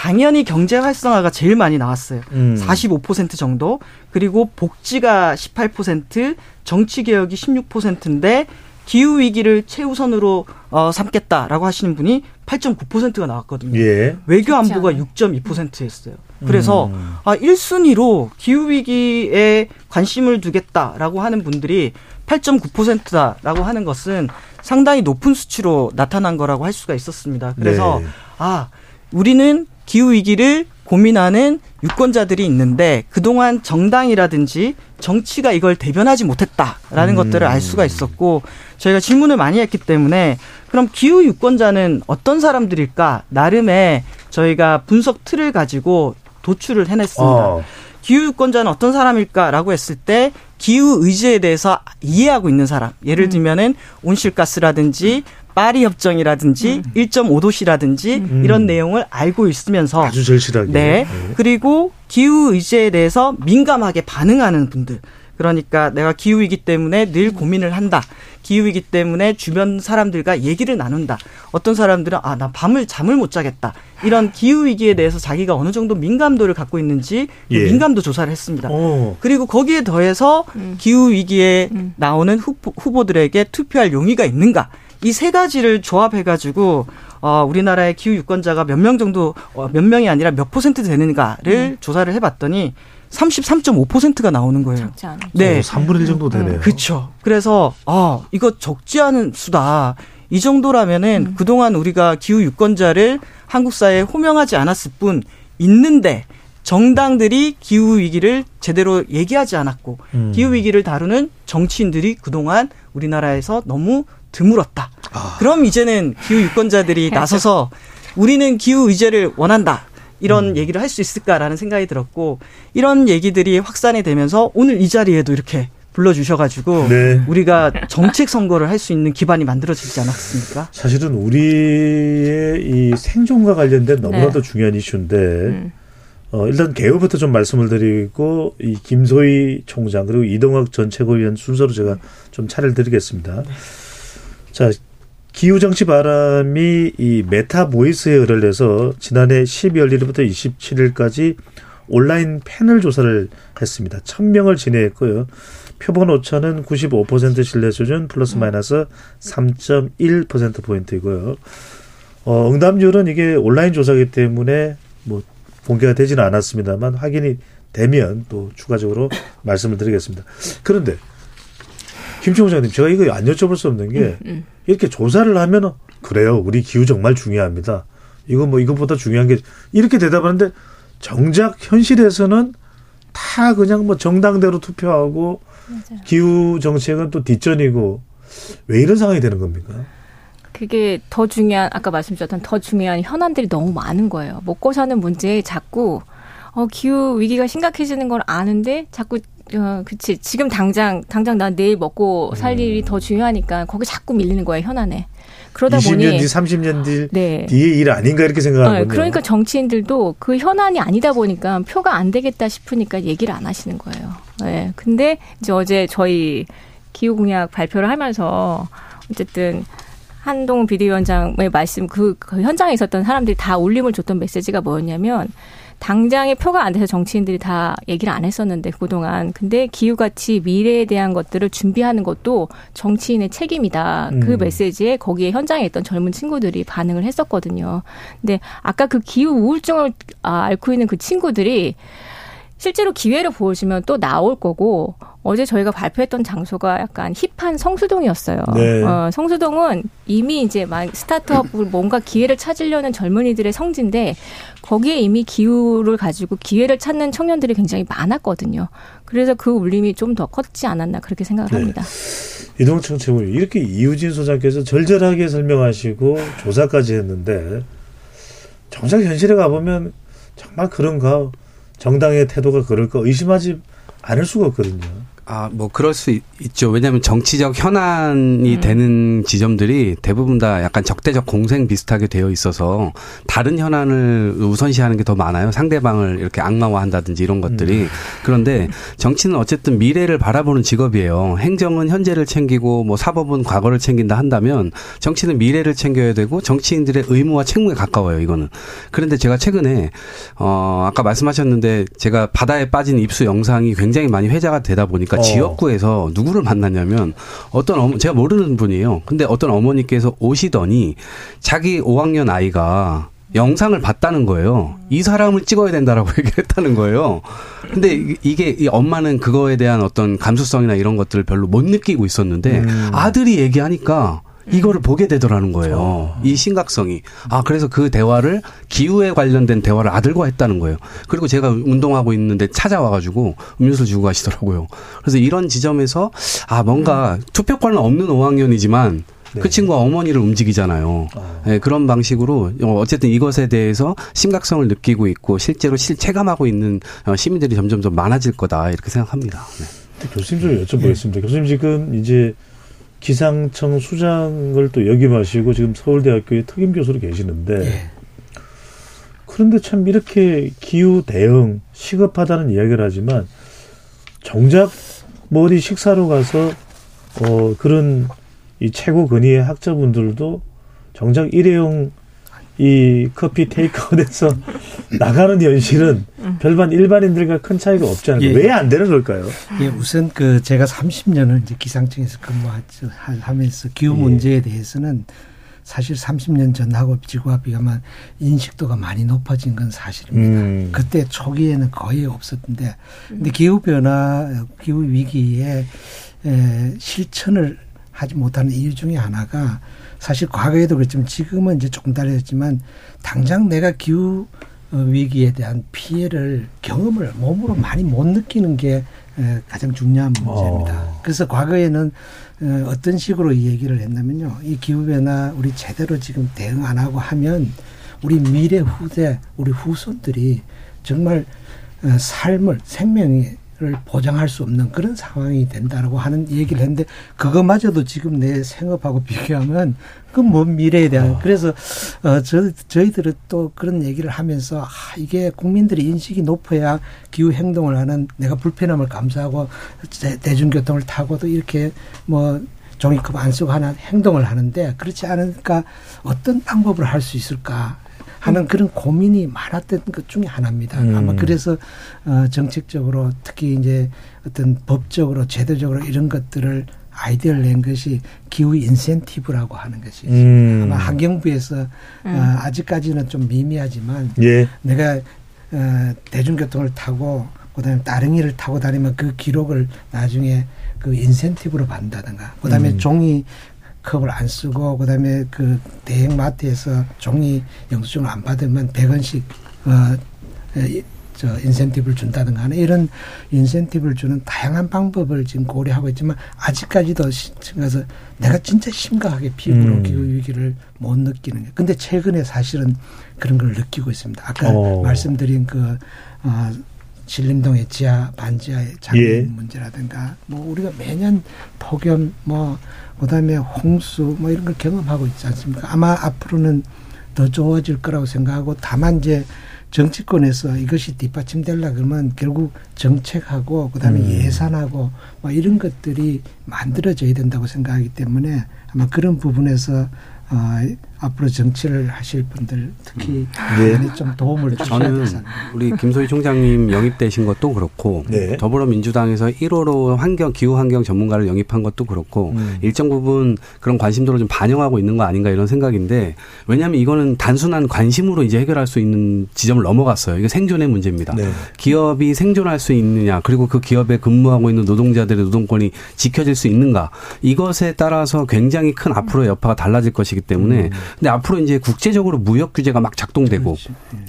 당연히 경제 활성화가 제일 많이 나왔어요.
음.
45% 정도. 그리고 복지가 18%, 정치 개혁이 16%인데 기후 위기를 최우선으로 어, 삼겠다라고 하시는 분이 8.9%가 나왔거든요.
예.
외교 안보가
않아요.
6.2%였어요. 그래서
음.
아 1순위로 기후 위기에 관심을 두겠다라고 하는 분들이 8.9%다라고 하는 것은 상당히 높은 수치로 나타난 거라고 할 수가 있었습니다. 그래서
네.
아 우리는 기후 위기를 고민하는 유권자들이 있는데 그동안 정당이라든지 정치가 이걸 대변하지 못했다라는
음.
것들을 알 수가 있었고 저희가 질문을 많이 했기 때문에 그럼 기후 유권자는 어떤 사람들일까 나름의 저희가 분석 틀을 가지고 도출을 해냈습니다.
어.
기후 유권자는 어떤 사람일까라고 했을 때 기후 의제에 대해서 이해하고 있는 사람. 예를 들면은 온실가스라든지 파리 협정이라든지 1.5도시라든지 이런 내용을 알고 있으면서
아주 절실하게.
네. 그리고 기후 의제에 대해서 민감하게 반응하는 분들. 그러니까 내가 기후이기 때문에 늘 고민을 한다. 기후이기 때문에 주변 사람들과 얘기를 나눈다. 어떤 사람들은 아, 나 밤을 잠을 못 자겠다. 이런 기후 위기에 대해서 자기가 어느 정도 민감도를 갖고 있는지 그
예.
민감도 조사를 했습니다.
어.
그리고 거기에 더해서 기후 위기에 나오는 후보, 후보들에게 투표할 용의가 있는가? 이 세 가지를 조합해 가지고 어 우리나라의 기후 유권자가 몇 명 정도 어, 몇 명이 아니라 몇 퍼센트 되는가를 조사를 해 봤더니 33.5%가 나오는 거예요.
적지 않아요.
네.
어, 3분의 1 정도 되네요.
그렇죠. 그래서 아 이거 적지 않은 수다. 이 정도라면은
음.
그동안 우리가 기후 유권자를 한국 사회에 호명하지 않았을 뿐 있는데 정당들이 기후 위기를 제대로 얘기하지 않았고
음.
기후 위기를 다루는 정치인들이 그동안 우리나라에서 너무 드물었다.
아.
그럼 이제는 기후 유권자들이. 나서서 우리는 기후 의제를 원한다. 이런
음.
얘기를 할 수 있을까라는 생각이 들었고 이런 얘기들이 확산이 되면서 오늘 이 자리에도 이렇게 불러주셔가지고
네.
우리가 정책 선거를 할 수 있는 기반이 만들어지지 않았습니까?
사실은 우리의 이 생존과 관련된 너무나도
네.
중요한 이슈인데
음.
어, 일단 개요부터 좀 말씀을 드리고 이 김소희 총장 그리고 이동학 전 최고위원 순서로 제가 좀 차례를 드리겠습니다. 자 기후 정치 바람이 이 메타 보이스에 의뢰를 해서 지난해 12월 1일부터 27일까지 온라인 패널 조사를 했습니다. 1000명을 진행했고요. 표본 오차는 95% 신뢰 수준 플러스 마이너스 3.1% 포인트이고요. 어, 응답률은 이게 온라인 조사이기 때문에 뭐 공개가 되지는 않았습니다만 확인이 되면 또 추가적으로 말씀을 드리겠습니다. 그런데 김충호 장님 제가 이거 안 여쭤볼 수 없는 게
음.
이렇게 조사를 하면 그래요 우리 기후 정말 중요합니다. 이거 뭐 이것보다 중요한 게 이렇게 대답하는데 정작 현실에서는 다 그냥 뭐 정당대로 투표하고 기후 정책은 또 뒷전이고 왜 이런 상황이 되는 겁니까?
그게 더 중요한 아까 말씀드렸던 더 중요한 현안들이 너무 많은 거예요. 먹고 사는 문제에 자꾸 어 기후 위기가 심각해지는 걸 아는데 자꾸 어 그치 지금 당장 당장 난 내일 먹고 살 일이 더 중요하니까 거기 자꾸 밀리는 거예요 현안에. 그러다
20년
보니
뒤, 30년 뒤
네.
뒤에 일 아닌가 이렇게 생각하는
어,
거예요.
그러니까 정치인들도 그 현안이 아니다 보니까 표가 안 되겠다 싶으니까 얘기를 안 하시는 거예요. 예. 근데 이제 어제 저희 기후 공약 발표를 하면서 어쨌든 한동훈 비대위원장의 말씀 그, 그 현장에 있었던 사람들이 다 울림을 줬던 메시지가 뭐였냐면 당장에 표가 안 돼서 정치인들이 다 얘기를 안 했었는데 그동안. 근데 기후같이 미래에 대한 것들을 준비하는 것도 정치인의 책임이다. 그
음.
메시지에 거기에 현장에 있던 젊은 친구들이 반응을 했었거든요. 근데 아까 그 기후 우울증을 아, 앓고 있는 그 친구들이 실제로 기회를 보시면 또 나올 거고 어제 저희가 발표했던 장소가 약간 힙한 성수동이었어요.
네.
어, 성수동은 이미 이제 막 스타트업을 뭔가 기회를 찾으려는 젊은이들의 성지인데 거기에 이미 기후를 가지고 기회를 찾는 청년들이 굉장히 많았거든요. 그래서 그 울림이 좀 더 컸지 않았나 그렇게 생각을 합니다.
이동청 최고위 이렇게 이우진 소장께서 절절하게 설명하시고 조사까지 했는데 정작 현실에 가보면 정말 그런가 정당의 태도가 그럴까 의심하지 않을 수가 없거든요.
아, 뭐 그럴 수 있, 죠 왜냐하면 정치적 현안이
음.
되는 지점들이 대부분 다 약간 적대적 공생 비슷하게 되어 있어서 다른 현안을 우선시하는 게 더 많아요. 상대방을 이렇게 악마화한다든지 이런 것들이. 그런데 정치는 어쨌든 미래를 바라보는 직업이에요. 행정은 현재를 챙기고 뭐 사법은 과거를 챙긴다 한다면 정치는 미래를 챙겨야 되고 정치인들의 의무와 책무에 가까워요. 이거는. 그런데 제가 최근에 어 아까 말씀하셨는데 제가 바다에 빠진 입수 영상이 굉장히 많이 회자가 되다 보니까
어.
지역구에서 누구를 만났냐면 어떤 어머 제가 모르는 분이에요. 근데 어떤 어머니께서 오시더니 자기 5학년 아이가 영상을 봤다는 거예요. 이 사람을 찍어야 된다라고 얘기했다는 거예요. 근데 이- 이게 이 엄마는 그거에 대한 어떤 감수성이나 이런 것들을 별로 못 느끼고 있었는데
음.
아들이 얘기하니까 이거를 보게 되더라는 거예요. 이 심각성이. 아, 그래서 그 대화를 기후에 관련된 대화를 아들과 했다는 거예요. 그리고 제가 운동하고 있는데 찾아와가지고 음료수를 주고 가시더라고요. 그래서 이런 지점에서 아, 뭔가 투표권은 없는 5학년이지만 그 친구가 어머니를 움직이잖아요. 네, 그런 방식으로 어, 어쨌든 이것에 대해서 심각성을 느끼고 있고 실제로 실 체감하고 있는 어, 시민들이 점점 더 많아질 거다 이렇게 생각합니다. 네.
교수님 좀 여쭤보겠습니다. 교수님 지금 이제 기상청 수장을 또 역임하시고 지금 서울대학교의 특임 교수로 계시는데 그런데 참 이렇게 기후 대응 시급하다는 이야기를 하지만 정작 뭐 어디 식사로 가서 어 그런 이 최고 근위의 학자분들도 정작 일회용 이 커피 테이크아웃에서 나가는 현실은 별반 일반인들과 큰 차이가 없지 않을까?
예.
왜안 되는 걸까요?
예, 우선 그 제가 30년을 이제 기상청에서 근무하면서 기후
예.
문제에 대해서는 사실 30년 전하고 지구와 비교하면 인식도가 많이 높아진 건 사실입니다.
음.
그때 초기에는 거의 없었는데, 근데 기후 변화, 기후 위기에 에, 실천을 하지 못하는 이유 중에 하나가 사실 과거에도 그렇지만 지금은 이제 조금 달라졌지만 당장 내가 기후 어, 위기에 대한 피해를 경험을 몸으로 많이 못 느끼는 게 에, 가장 중요한 문제입니다.
어.
그래서 과거에는 어, 어떤 식으로 이 얘기를 했냐면요. 이 기후변화 우리 제대로 지금 대응 안 하고 하면 우리 미래 후대, 우리 후손들이 정말 어, 삶을, 생명 을 보장할 수 없는 그런 상황이 된다라고 하는 얘기를 했는데 그거마저도 지금 내 생업하고 비교하면 그먼 미래에 대한 그래서 어, 저, 저희들은 또 그런 얘기를 하면서 아, 이게 국민들의 인식이 높아야 기후 행동을 하는 내가 불편함을 감수하고 대- 대중교통을 타고도 이렇게 뭐 종이컵 안 쓰고 하는 행동을 하는데 그렇지 않으니까 어떤 방법을 할 수 있을까 하는 그런 고민이 많았던 것 중에 하나입니다.
음.
아마 그래서 어 정책적으로 특히 이제 어떤 법적으로 제도적으로 이런 것들을 아이디어를 낸 것이 기후 인센티브라고 하는 것이 있습니다.
음.
아마 환경부에서
음.
어, 아직까지는 좀 미미하지만
예.
내가 어, 대중교통을 타고 그다음에 따릉이를 타고 다니면 그 기록을 나중에 그 인센티브로 받는다든가 그다음에
음.
종이 컵을 안 쓰고 그다음에 그 대형 마트에서 종이 영수증을 안 받으면 100원씩 어, 에, 저 인센티브를 준다든가 하는 이런 인센티브를 주는 다양한 방법을 지금 고려하고 있지만 아직까지도 가서 내가 진짜 심각하게 피부로
음.
기후 위기를 못 느끼는 게. 근데 최근에 사실은 그런 걸 느끼고 있습니다. 아까
어.
말씀드린 그 어, 신림동의 지하 반지하의 장애
예.
문제라든가 뭐 우리가 매년 폭염 뭐 그다음에 홍수 뭐 이런 걸 경험하고 있지 않습니까? 아마 앞으로는 더 좋아질 거라고 생각하고 다만 이제 정치권에서 이것이 뒷받침되려 그러면 결국 정책하고 그다음에
음.
예산하고 뭐 이런 것들이 만들어져야 된다고 생각하기 때문에 아마 그런 부분에서 어, 앞으로 정치를 하실 분들 특히
네.
많이 좀 도움을 주셔야
저는 우리 김소희 총장님 영입되신 것도 그렇고
네.
더불어민주당에서 1호로 환경 기후 환경 전문가를 영입한 것도 그렇고
음.
일정 부분 그런 관심도를 좀 반영하고 있는 거 아닌가 이런 생각인데 왜냐하면 이거는 단순한 관심으로 이제 해결할 수 있는 지점을 넘어갔어요. 이게 생존의 문제입니다.
네.
기업이 생존할 수 있느냐 그리고 그 기업에 근무하고 있는 노동자들의 노동권이 지켜질 수 있는가 이것에 따라서 굉장히 큰 앞으로의 여파가 달라질 것이기 때문에 근데 앞으로 이제 국제적으로 무역 규제가 막 작동되고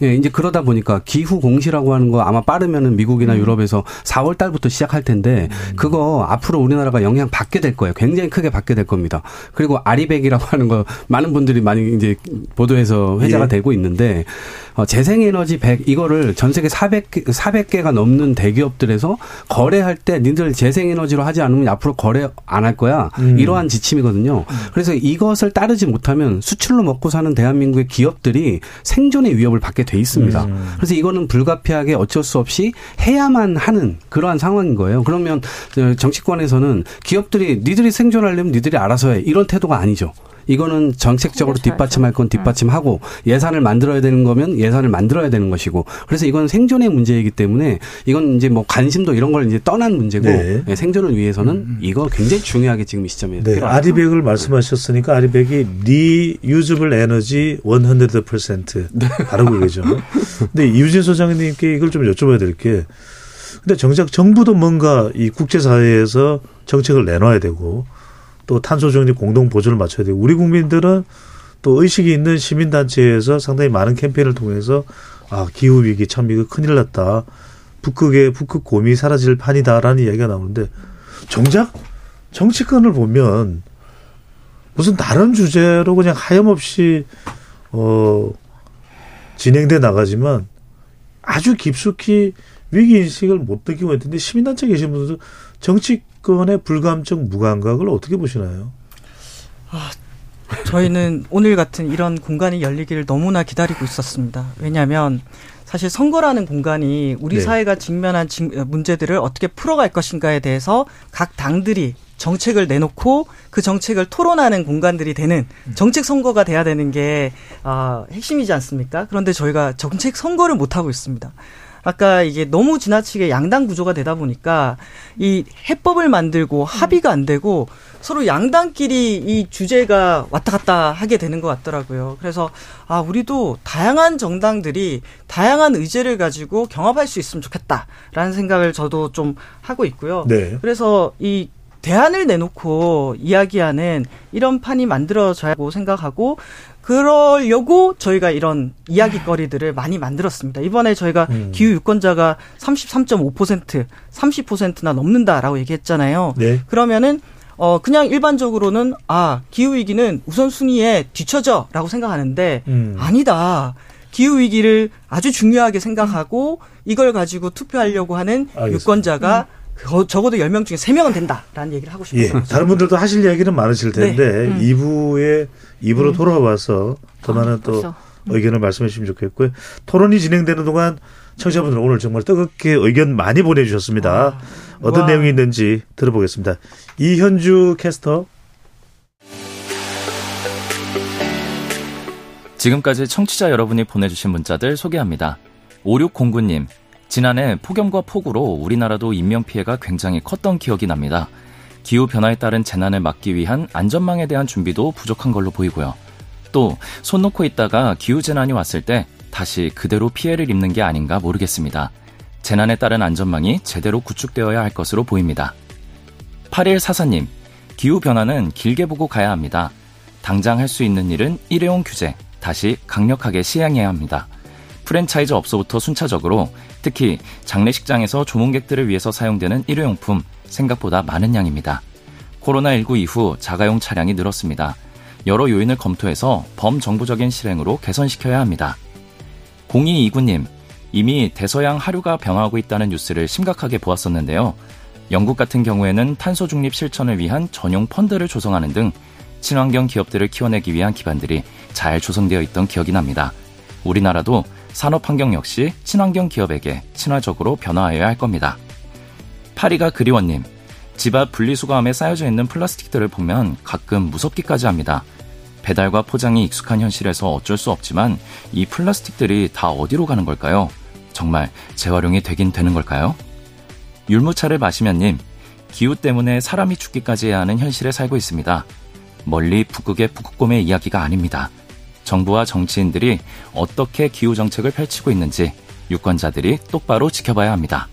예, 이제 그러다 보니까 기후 공시라고 하는 거 아마 빠르면은 미국이나 유럽에서 4월 달부터 시작할 텐데 그거 앞으로 우리나라가 영향 받게 될 거예요. 굉장히 크게 받게 될 겁니다. 그리고 아리백이라고 하는 거 많은 분들이 많이 이제 보도에서 회자가
예.
되고 있는데 어, 재생에너지 100 이거를 전 세계 400개 400개가 넘는 대기업들에서 거래할 때 니들 재생에너지로 하지 않으면 앞으로 거래 안 할 거야.
음.
이러한 지침이거든요. 그래서 이것을 따르지 못하면 수출 로 먹고 사는 대한민국의 기업들이 생존의 위협을 받게 돼 있습니다.
음.
그래서 이거는 불가피하게 어쩔 수 없이 해야만 하는 그러한 상황인 거예요. 그러면 어, 정치권에서는 기업들이 니들이 생존하려면 니들이 알아서 해 이런 태도가 아니죠. 이거는 정책적으로
그렇죠.
뒷받침할 건 뒷받침하고 예산을 만들어야 되는 거면 예산을 만들어야 되는 것이고 그래서 이건 생존의 문제이기 때문에 이건 이제 뭐 관심도 이런 걸 이제 떠난 문제고
네.
예, 생존을 위해서는 이거 굉장히 중요하게 지금 이 시점에
네. 아리백을 말씀하셨으니까 아리백이 리유즈블 에너지 100% 다르고 그러죠. 근데 이우진 소장님께 이걸 좀 여쭤봐야 될 게 근데 정작 정부도 뭔가 이 국제사회에서 정책을 내놔야 되고 또 탄소 중립 공동 보조를 맞춰야 되고 우리 국민들은 또 의식이 있는 시민단체에서 상당히 많은 캠페인을 통해서 아 기후 위기 참 이거 큰일 났다. 북극의 북극 곰이 사라질 판이다라는 이야기가 나오는데 정작 정치권을 보면 무슨 다른 주제로 그냥 하염없이 어 진행돼 나가지만 아주 깊숙이 위기 인식을 못 느끼고 있는데 시민단체 계신 분들 정치 권의 불감증 무감각을 어떻게 보시나요?
저희는 오늘 같은 이런 공간이 열리기를 너무나 기다리고 있었습니다. 왜냐하면 사실 선거라는 공간이 우리
네.
사회가 직면한 직- 문제들을 어떻게 풀어갈 것인가에 대해서 각 당들이 정책을 내놓고 그 정책을 토론하는 공간들이 되는 정책 선거가 돼야 되는 게 아, 핵심이지 않습니까? 그런데 저희가 정책 선거를 못 하고 있습니다. 아까 이게 너무 지나치게 양당 구조가 되다 보니까 이 해법을 만들고 합의가 안 되고 서로 양당끼리 이 주제가 왔다 갔다 하게 되는 것 같더라고요. 그래서 아 우리도 다양한 정당들이 다양한 의제를 가지고 경합할 수 있으면 좋겠다라는 생각을 저도 좀 하고 있고요.
네.
그래서 이 대안을 내놓고 이야기하는 이런 판이 만들어져야 하고 생각하고 그러려고 저희가 이런 이야기거리들을 많이 만들었습니다. 이번에 저희가
음.
기후 유권자가 33.5% 30%나 넘는다라고 얘기했잖아요.
네.
그러면은 어 그냥 일반적으로는 아 기후 위기는 우선순위에 뒤처져라고 생각하는데
음.
아니다. 기후 위기를 아주 중요하게 생각하고 이걸 가지고 투표하려고 하는
알겠습니다.
유권자가 거- 적어도 10명 중에 3명은 된다라는 얘기를 하고 싶어요.
예, 다른 분들도 하실 이야기는 많으실 텐데
네. 음.
2부에 2부로 돌아와서 더 많은 또
벌써.
의견을 말씀해 주시면 좋겠고요. 토론이 진행되는 동안 청취자분들 오늘 정말 뜨겁게 의견 많이 보내주셨습니다. 어떤
와.
내용이 있는지 들어보겠습니다. 이현주 캐스터.
지금까지 청취자 여러분이 보내주신 문자들 소개합니다. 5609님, 지난해 폭염과 폭우로 우리나라도 인명피해가 굉장히 컸던 기억이 납니다. 기후변화에 따른 재난을 막기 위한 안전망에 대한 준비도 부족한 걸로 보이고요. 또, 손 놓고 있다가 기후재난이 왔을 때 다시 그대로 피해를 입는 게 아닌가 모르겠습니다. 재난에 따른 안전망이 제대로 구축되어야 할 것으로 보입니다. 8144님, 기후변화는 길게 보고 가야 합니다. 당장 할 수 있는 일은 일회용 규제, 다시 강력하게 시행해야 합니다. 프랜차이즈 업소부터 순차적으로 특히 장례식장에서 조문객들을 위해서 사용되는 일회용품 생각보다 많은 양입니다. 코로나19 이후 자가용 차량이 늘었습니다. 여러 요인을 검토해서 범정부적인 실행으로 개선시켜야 합니다. 0229님, 이미 대서양 하류가 변화하고 있다는 뉴스를 심각하게 보았었는데요. 영국 같은 경우에는 탄소 중립 실천을 위한 전용 펀드를 조성하는 등 친환경 기업들을 키워내기 위한 기반들이 잘 조성되어 있던 기억이 납니다. 우리나라도 산업 환경 역시 친환경 기업에게 친화적으로 변화하여야 할 겁니다. 파리가 그리워님, 집 앞 분리수거함에 쌓여져 있는 플라스틱들을 보면 가끔 무섭기까지 합니다. 배달과 포장이 익숙한 현실에서 어쩔 수 없지만 이 플라스틱들이 다 어디로 가는 걸까요? 정말 재활용이 되긴 되는 걸까요? 율무차를 마시면님, 기후 때문에 사람이 죽기까지 해야 하는 현실에 살고 있습니다. 멀리 북극의 북극곰의 이야기가 아닙니다. 정부와 정치인들이 어떻게 기후 정책을 펼치고 있는지 유권자들이 똑바로 지켜봐야 합니다.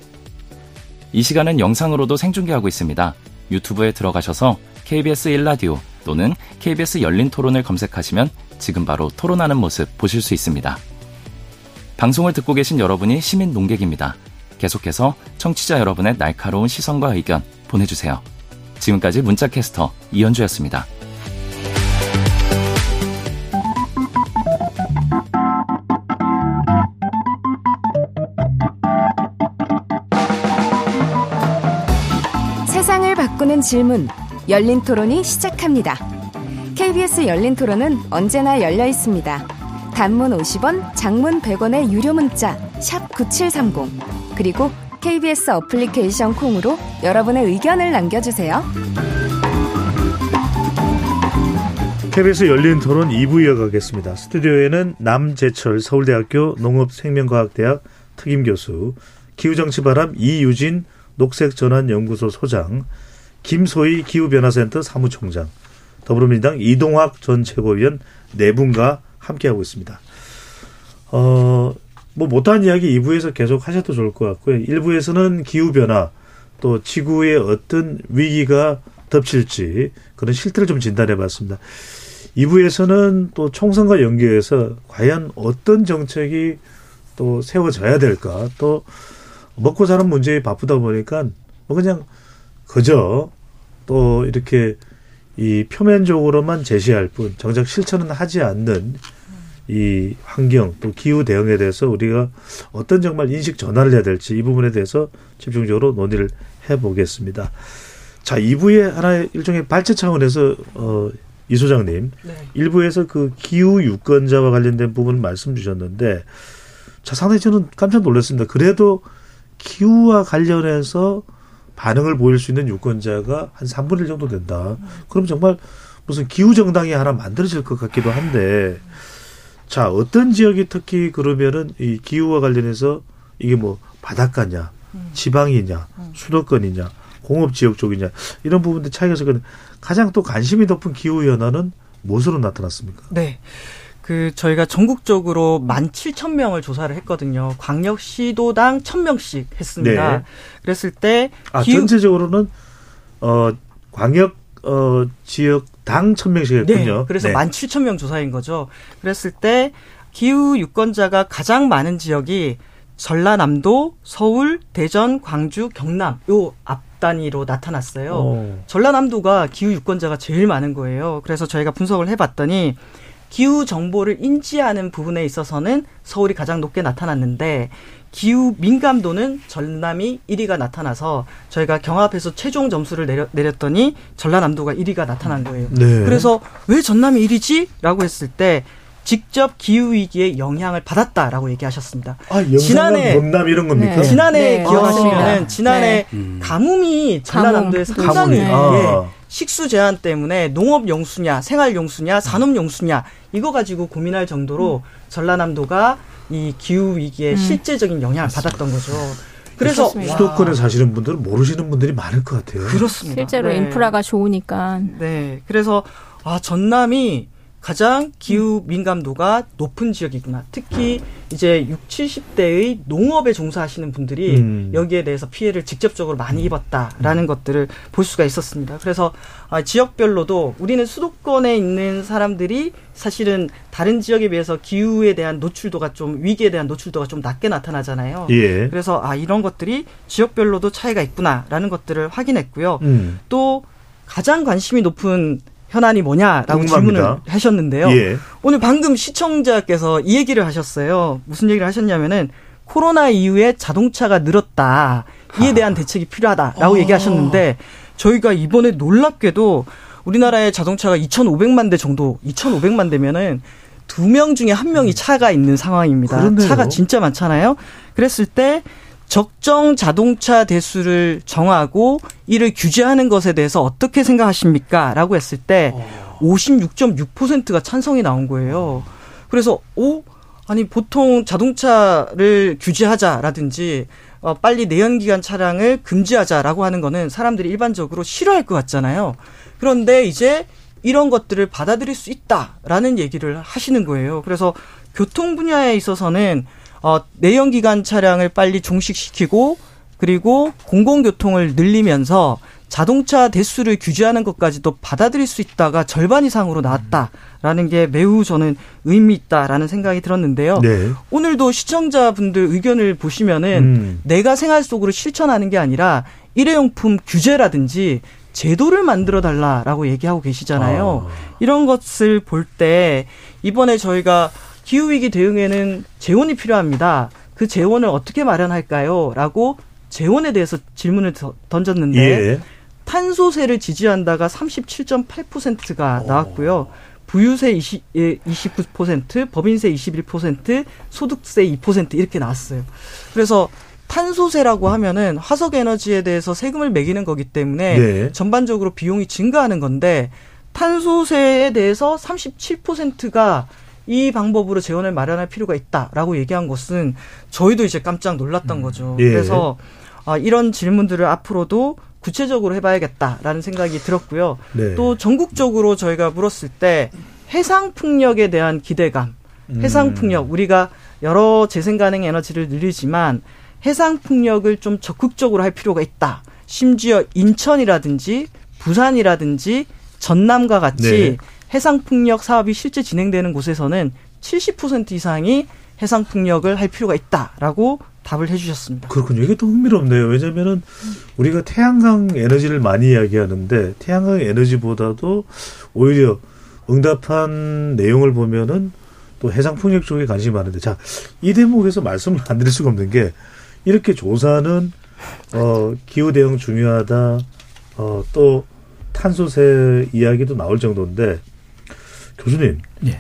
이 시간은 영상으로도 생중계하고 있습니다. 유튜브에 들어가셔서 KBS 1라디오 또는 KBS 열린 토론을 검색하시면 지금 바로 토론하는 모습 보실 수 있습니다. 방송을 듣고 계신 여러분이 시민 농객입니다. 계속해서 청취자 여러분의 날카로운 시선과 의견 보내주세요. 지금까지 문자캐스터 이현주였습니다.
바꾸는 질문 열린 토론이 시작합니다. KBS 열린 토론은 언제나 열려 있습니다. 단문 50원, 장문 100원의 유료 문자 샵9730 그리고 KBS 어플리케이션 콩으로 여러분의 의견을 남겨주세요.
KBS 열린 토론 2부 이어가겠습니다. 스튜디오에는 남재철 서울대학교 농업생명과학대학 특임교수, 기후정치바람 이유진 녹색전환연구소 소장, 김소희 기후변화센터 사무총장, 더불어민주당 이동학 전 최고위원 네 분과 함께하고 있습니다. 어, 뭐 못한 이야기 2부에서 계속 하셔도 좋을 것 같고요. 1부에서는 기후변화 또 지구의 어떤 위기가 덮칠지 그런 실태를 좀 진단해 봤습니다. 2부에서는 또 총선과 연계해서 과연 어떤 정책이 또 세워져야 될까 또 먹고 사는 문제에 바쁘다 보니까 뭐 그냥 그저 또 이렇게 이 표면적으로만 제시할 뿐 정작 실천은 하지 않는 이 환경 또 기후 대응에 대해서 우리가 어떤 정말 인식 전환을 해야 될지 이 부분에 대해서 집중적으로 논의를 해보겠습니다. 자, 2부의 하나의 일종의 발제 차원에서 어, 이 소장님
네.
일부에서 그 기후 유권자와 관련된 부분을 말씀 주셨는데 자 상당히 저는 깜짝 놀랐습니다. 그래도 기후와 관련해서 반응을 보일 수 있는 유권자가 한 3분의 1 정도 된다. 그럼 정말 무슨 기후 정당이 하나 만들어질 것 같기도 한데 자 어떤 지역이 특히 그러면은 이 기후와 관련해서 이게 뭐 바닷가냐, 지방이냐, 수도권이냐, 공업 지역 쪽이냐 이런 부분들 차이가 있거든. 가장 또 관심이 높은 기후 변화는 무엇으로 나타났습니까?
네. 그 저희가 전국적으로 17,000명을 조사를 했거든요. 광역시도당 1,000명씩 했습니다.
네.
그랬을 때
아
기후
전체적으로는 어 광역 어 지역 당 1000명씩 했군요.
네. 그래서 17,000명 조사인 거죠. 그랬을 때 기후 유권자가 가장 많은 지역이 전라남도, 서울, 대전, 광주, 경남 요 앞 단위로 나타났어요. 오. 전라남도가 기후 유권자가 제일 많은 거예요. 그래서 저희가 분석을 해봤더니 기후 정보를 인지하는 부분에 있어서는 서울이 가장 높게 나타났는데 기후 민감도는 전남이 1위가 나타나서 저희가 경합해서 최종 점수를 내려, 내렸더니 전라남도가 1위가 나타난 거예요. 네. 그래서 왜 전남이 1위지? 라고 했을 때 직접 기후 위기에 영향을 받았다라고 얘기하셨습니다.
아, 지난해 범남 이런 겁니까?
네. 지난해 네. 기억하시면은 아, 지난해 네. 음. 가뭄이 전라남도에 상당히 예, 아. 식수 제한 때문에 농업 용수냐, 생활 용수냐, 산업 용수냐 이거 가지고 고민할 정도로 음. 전라남도가 이 기후 위기에 음. 실제적인 영향을 받았던 거죠.
그래서 수도권에 사시는 분들은 모르시는 분들이 많을 것 같아요.
그렇습니다.
실제로 네. 인프라가 좋으니까.
네. 그래서 아 전남이 가장 기후 민감도가 높은 지역이구나. 특히 이제 60, 70대의 농업에 종사하시는 분들이 음. 여기에 대해서 피해를 직접적으로 많이 입었다라는 음. 것들을 볼 수가 있었습니다. 그래서 아, 지역별로도 우리는 수도권에 있는 사람들이 사실은 다른 지역에 비해서 기후에 대한 노출도가 좀 위기에 대한 노출도가 좀 낮게 나타나잖아요. 예. 그래서 아 이런 것들이 지역별로도 차이가 있구나라는 것들을 확인했고요. 음. 또 가장 관심이 높은 현안이 뭐냐라고 궁금합니다. 질문을 하셨는데요. 예. 오늘 방금 시청자께서 이 얘기를 하셨어요. 무슨 얘기를 하셨냐면은 코로나 이후에 자동차가 늘었다. 이에 대한 대책이 필요하다라고 어. 얘기하셨는데 저희가 이번에 놀랍게도 우리나라의 자동차가 2,500만 대 정도, 2,500만 대면은 두 명 중에 한 명이 차가 있는 상황입니다. 그렇네요. 차가 진짜 많잖아요. 그랬을 때 적정 자동차 대수를 정하고 이를 규제하는 것에 대해서 어떻게 생각하십니까? 라고 했을 때 56.6%가 찬성이 나온 거예요. 그래서 오 아니 보통 자동차를 규제하자라든지 어, 빨리 내연기관 차량을 금지하자라고 하는 거는 사람들이 일반적으로 싫어할 것 같잖아요. 그런데 이제 이런 것들을 받아들일 수 있다라는 얘기를 하시는 거예요. 그래서 교통 분야에 있어서는 어, 내연기관 차량을 빨리 종식시키고 그리고 공공교통을 늘리면서 자동차 대수를 규제하는 것까지도 받아들일 수 있다가 절반 이상으로 나왔다라는 게 매우 저는 의미 있다라는 생각이 들었는데요. 네. 오늘도 시청자분들 의견을 보시면은 음. 내가 생활 속으로 실천하는 게 아니라 일회용품 규제라든지 제도를 만들어 달라라고 얘기하고 계시잖아요. 아. 이런 것을 볼 때 이번에 저희가 기후위기 대응에는 재원이 필요합니다. 그 재원을 어떻게 마련할까요? 라고 재원에 대해서 질문을 던졌는데 예. 탄소세를 지지한다가 37.8%가 나왔고요. 부유세 20, 29%, 예, 법인세 21%, 소득세 2% 이렇게 나왔어요. 그래서 탄소세라고 하면은 화석 에너지에 대해서 세금을 매기는 거기 때문에 네. 전반적으로 비용이 증가하는 건데 탄소세에 대해서 37%가 이 방법으로 재원을 마련할 필요가 있다라고 얘기한 것은 저희도 이제 깜짝 놀랐던 음. 거죠. 예. 그래서 아, 이런 질문들을 앞으로도 구체적으로 해봐야겠다라는 생각이 들었고요. 네. 또 전국적으로 저희가 물었을 때 해상 풍력에 대한 기대감, 음. 해상 풍력 우리가 여러 재생 가능 에너지를 늘리지만 해상 풍력을 좀 적극적으로 할 필요가 있다. 심지어 인천이라든지 부산이라든지 전남과 같이 네. 해상풍력 사업이 실제 진행되는 곳에서는 70% 이상이 해상풍력을 할 필요가 있다라고 답을 해주셨습니다.
그렇군요. 이게 또 흥미롭네요. 왜냐면은 우리가 태양광 에너지를 많이 이야기하는데 태양광 에너지보다도 오히려 응답한 내용을 보면은 또 해상풍력 쪽에 관심이 많은데 자, 이 대목에서 말씀을 안 드릴 수가 없는 게 이렇게 조사는 어, 기후 대응 중요하다. 어, 또 탄소세 이야기도 나올 정도인데 교수님. 예.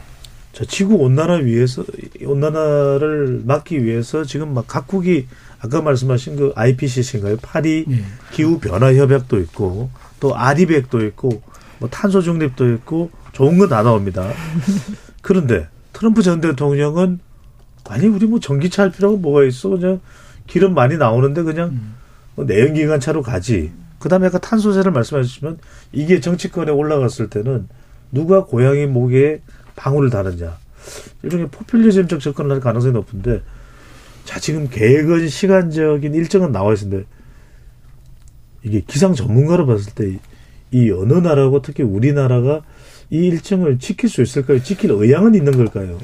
자, 지구 온난화 위해서 온난화를 막기 위해서 지금 막 각국이 아까 말씀하신 그 IPCC인가요? 파리 예. 기후 변화 협약도 있고 또 아리백도 있고 뭐 탄소 중립도 있고 좋은 건 다 나옵니다. 그런데 트럼프 전 대통령은 아니 우리 뭐 전기차 할 필요가 뭐가 있어 그냥 기름 많이 나오는데 그냥 음. 뭐 내연기관차로 가지. 그다음에 아까 탄소세를 말씀하셨지만 이게 정치권에 올라갔을 때는 누가 고양이 목에 방울을 다느냐. 일종의 포퓰리즘적 접근을 할 가능성이 높은데, 자, 지금 계획은 시간적인 일정은 나와 있는데, 이게 기상 전문가로 봤을 때, 이 어느 나라고 특히 우리나라가 이 일정을 지킬 수 있을까요? 지킬 의향은 있는 걸까요?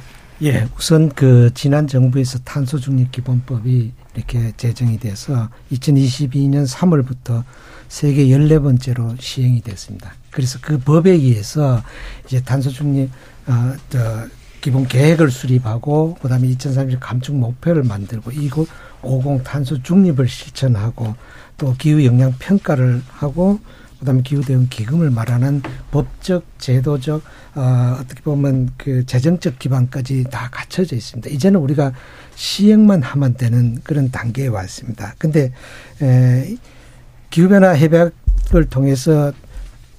예, 우선 그 지난 정부에서 탄소 중립 기본법이 이렇게 제정이 돼서 2022년 3월부터 세계 14번째로 시행이 됐습니다. 그래서 그 법에 의해서 이제 탄소 중립 어, 저 기본 계획을 수립하고 그다음에 2030 감축 목표를 만들고 이거 50 탄소 중립을 실천하고 또 기후 영향 평가를 하고 그다음에 기후 대응 기금을 말하는 법적 제도적 어 어떻게 보면 그 재정적 기반까지 다 갖춰져 있습니다. 이제는 우리가 시행만 하면 되는 그런 단계에 왔습니다. 근데 에 기후 변화 협약을 통해서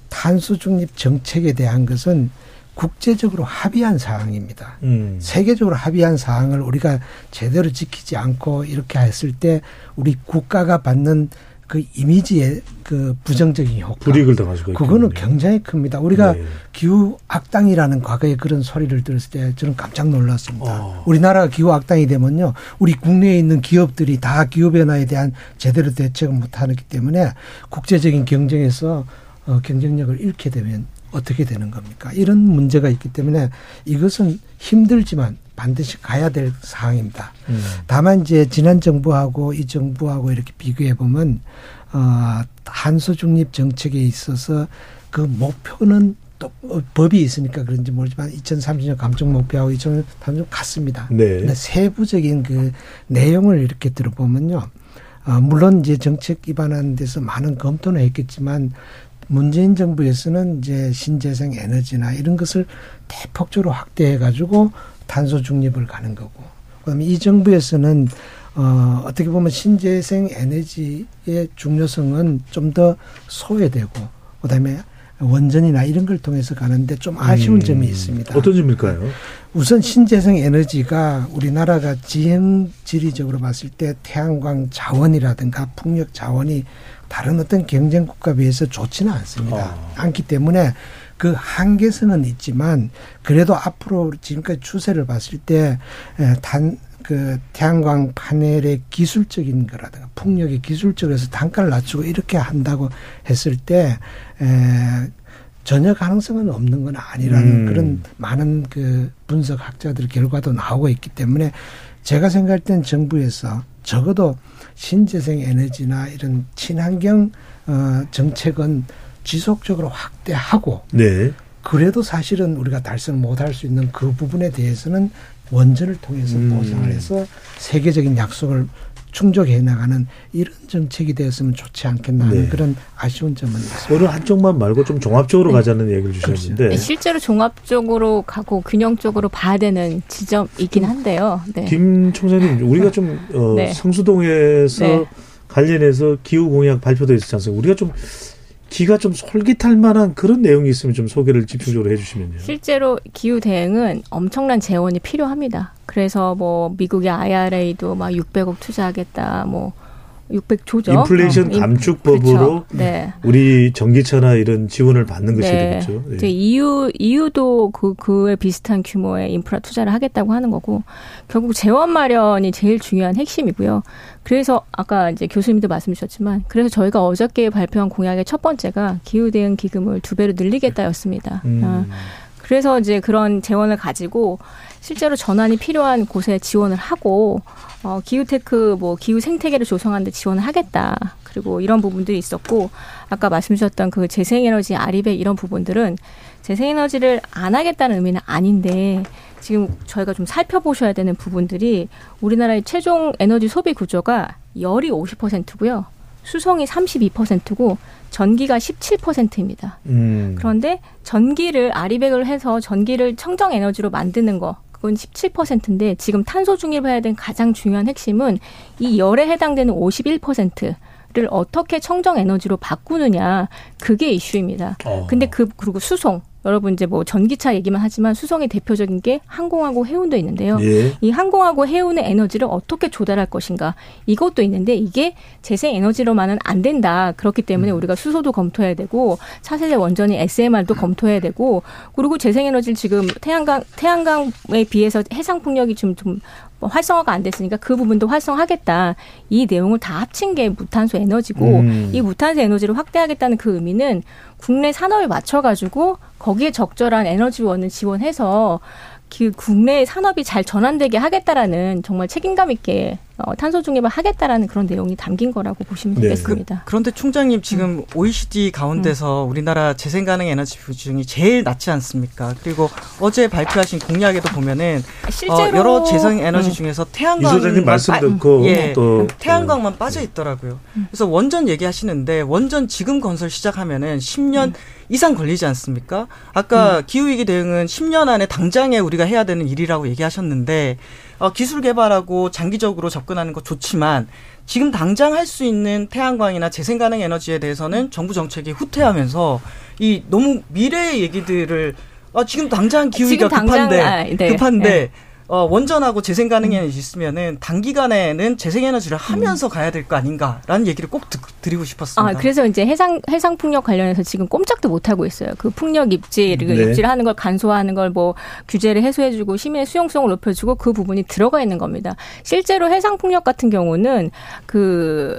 탄소 중립 정책에 대한 것은 국제적으로 합의한 사항입니다.
음.
세계적으로 합의한 사항을 우리가 제대로 지키지 않고 이렇게 했을 때 우리 국가가 받는 그 이미지의 그 부정적인 효과.
불이익을 수가
그거는
있겠군요.
굉장히 큽니다. 우리가
네.
기후 악당이라는 과거에 그런 소리를 들었을 때 저는 깜짝 놀랐습니다.
어.
우리나라가 기후 악당이 되면요. 우리 국내에 있는 기업들이 다 기후 변화에 대한 제대로 대책을 못 하기 때문에 국제적인 경쟁에서 어, 경쟁력을 잃게 되면 어떻게 되는 겁니까? 이런 문제가 있기 때문에 이것은 힘들지만 반드시 가야 될 사항입니다.
음.
다만 이제 지난 정부하고 이 정부하고 이렇게 비교해 보면 어 탄소 중립 정책에 있어서 그 목표는 또 어, 법이 있으니까 그런지 모르지만 2030년 감축 목표하고 2030년 탄소 같습니다.
네.
근데 세부적인 그 내용을 이렇게 들어보면요. 어, 물론 이제 정책 기반하는 데서 많은 검토는 했겠지만 문재인 정부에서는 이제 신재생 에너지나 이런 것을 대폭적으로 확대해 가지고 탄소 중립을 가는 거고 그다음에 이 정부에서는 어 어떻게 보면 신재생 에너지의 중요성은 좀 더 소외되고 그다음에 원전이나 이런 걸 통해서 가는데 좀 아쉬운
음.
점이 있습니다.
어떤 점일까요?
우선 신재생 에너지가 우리나라가 지형 지리적으로 봤을 때 태양광 자원이라든가 풍력 자원이 다른 어떤 경쟁 국가에 비해서 좋지는 않습니다. 않기 때문에 그 한계성은 있지만 그래도 앞으로 지금까지 추세를 봤을 때 단 그 태양광 파넬의 기술적인 거라든가 풍력의 기술적으로 해서 단가를 낮추고 이렇게 한다고 했을 때 에, 전혀 가능성은 없는 건 아니라는
음.
그런 많은 그 분석 학자들 결과도 나오고 있기 때문에 제가 생각할 땐 정부에서 적어도 신재생 에너지나 이런 친환경 어 정책은 지속적으로 확대하고
네.
그래도 사실은 우리가 달성 못할 수 있는 그 부분에 대해서는 원전을 통해서
음.
보상을 해서 세계적인 약속을 충족해 나가는 이런 정책이 되었으면 좋지 않겠나 하는
네.
그런 아쉬운 점은 있습니다.
오늘 한쪽만 말고 좀 종합적으로 가자는 얘기를 주셨는데
네, 실제로 종합적으로 가고 균형적으로 봐야 되는 지점이긴 한데요. 네.
김 총장님 우리가 좀 어,
네.
성수동에서
네.
관련해서 기후 공약 발표도 있었지 않습니까? 우리가 좀 기가 좀 솔깃할 만한 그런 내용이 있으면 좀 소개를 집중적으로 해주시면요.
실제로 기후 대응은 엄청난 재원이 필요합니다. 그래서 뭐 미국의 IRA도 막 600억 투자하겠다, 뭐 600조죠.
인플레이션 감축법으로
네.
우리 전기차나 이런 지원을 받는 것이
네.
되겠죠. 예.
이제 EU EU도 그 그에 비슷한 규모의 인프라 투자를 하겠다고 하는 거고 결국 재원 마련이 제일 중요한 핵심이고요. 그래서 아까 이제 교수님도 말씀 주셨지만 그래서 저희가 어저께 발표한 공약의 첫 번째가 기후 대응 기금을 두 배로 늘리겠다였습니다.
음.
아, 그래서 이제 그런 재원을 가지고 실제로 전환이 필요한 곳에 지원을 하고 어, 기후테크 뭐 기후 생태계를 조성하는데 지원을 하겠다. 그리고 이런 부분들이 있었고 아까 말씀 주셨던 그 재생에너지 아리백 이런 부분들은 재생에너지를 안 하겠다는 의미는 아닌데 지금 저희가 좀 살펴보셔야 되는 부분들이 우리나라의 최종 에너지 소비 구조가 열이 50%고요. 수성이 32%고 전기가 17%입니다.
음.
그런데 전기를 아리백을 해서 전기를 청정 에너지로 만드는 거 그건 17%인데 지금 탄소 중립해야 된 가장 중요한 핵심은 이 열에 해당되는 51%를 어떻게 청정 에너지로 바꾸느냐 그게 이슈입니다.
어.
근데 그 그리고 수송 여러분 이제 뭐 전기차 얘기만 하지만 수송의 대표적인 게 항공하고 해운도 있는데요.
예.
이 항공하고 해운의 에너지를 어떻게 조달할 것인가 이것도 있는데 이게 재생 에너지로만은 안 된다. 그렇기 때문에 우리가 수소도 검토해야 되고 차세대 원전이 SMR도 검토해야 되고 그리고 재생 에너지를 지금 태양광 태양광에 비해서 해상 풍력이 좀좀뭐 활성화가 안 됐으니까 그 부분도 활성화하겠다. 이 내용을 다 합친 게 무탄소 에너지고
음.
이 무탄소 에너지를 확대하겠다는 그 의미는 국내 산업에 맞춰가지고 거기에 적절한 에너지원을 지원해서 그 국내 산업이 잘 전환되게 하겠다라는 정말 책임감 있게 어, 탄소 중립을 하겠다라는 그런 내용이 담긴 거라고 보시면
네.
되겠습니다.
그, 런데 총장님 지금 OECD 가운데서 우리나라 재생 가능 에너지 비중이 제일 낮지 않습니까? 그리고 어제 발표하신 공약에도 보면은 어,
실제로-
여러 재생 에너지
음.
중에서
이
태양광
소장님 말씀 듣고
예,
또
태양광만 빠져 있더라고요. 그래서 원전 얘기하시는데 원전 지금 건설 시작하면은 10년 이상 걸리지 않습니까? 아까 기후 위기 대응은 10년 안에 당장에 우리가 해야 되는 일이라고 얘기하셨는데 어, 기술 개발하고 장기적으로 접근하는 거 좋지만 지금 당장 할 수 있는 태양광이나 재생 가능 에너지에 대해서는 정부 정책이 후퇴하면서 이 너무 미래의 얘기들을 어, 지금 당장
당장,
급한데
아, 네.
급한데
네.
어, 원전하고 재생 가능 에너지 있으면은 단기간에는 재생에너지를 하면서 가야 될 거 아닌가라는 얘기를 꼭 듣, 드리고 싶었습니다.
아, 그래서 이제 해상 해상 풍력 관련해서 지금 꼼짝도 못 하고 있어요. 그 풍력 입지, 그
네.
입지를 하는 걸 간소화하는 걸 뭐 규제를 해소해주고 시민의 수용성을 높여주고 그 부분이 들어가 있는 겁니다. 실제로 해상 풍력 같은 경우는 그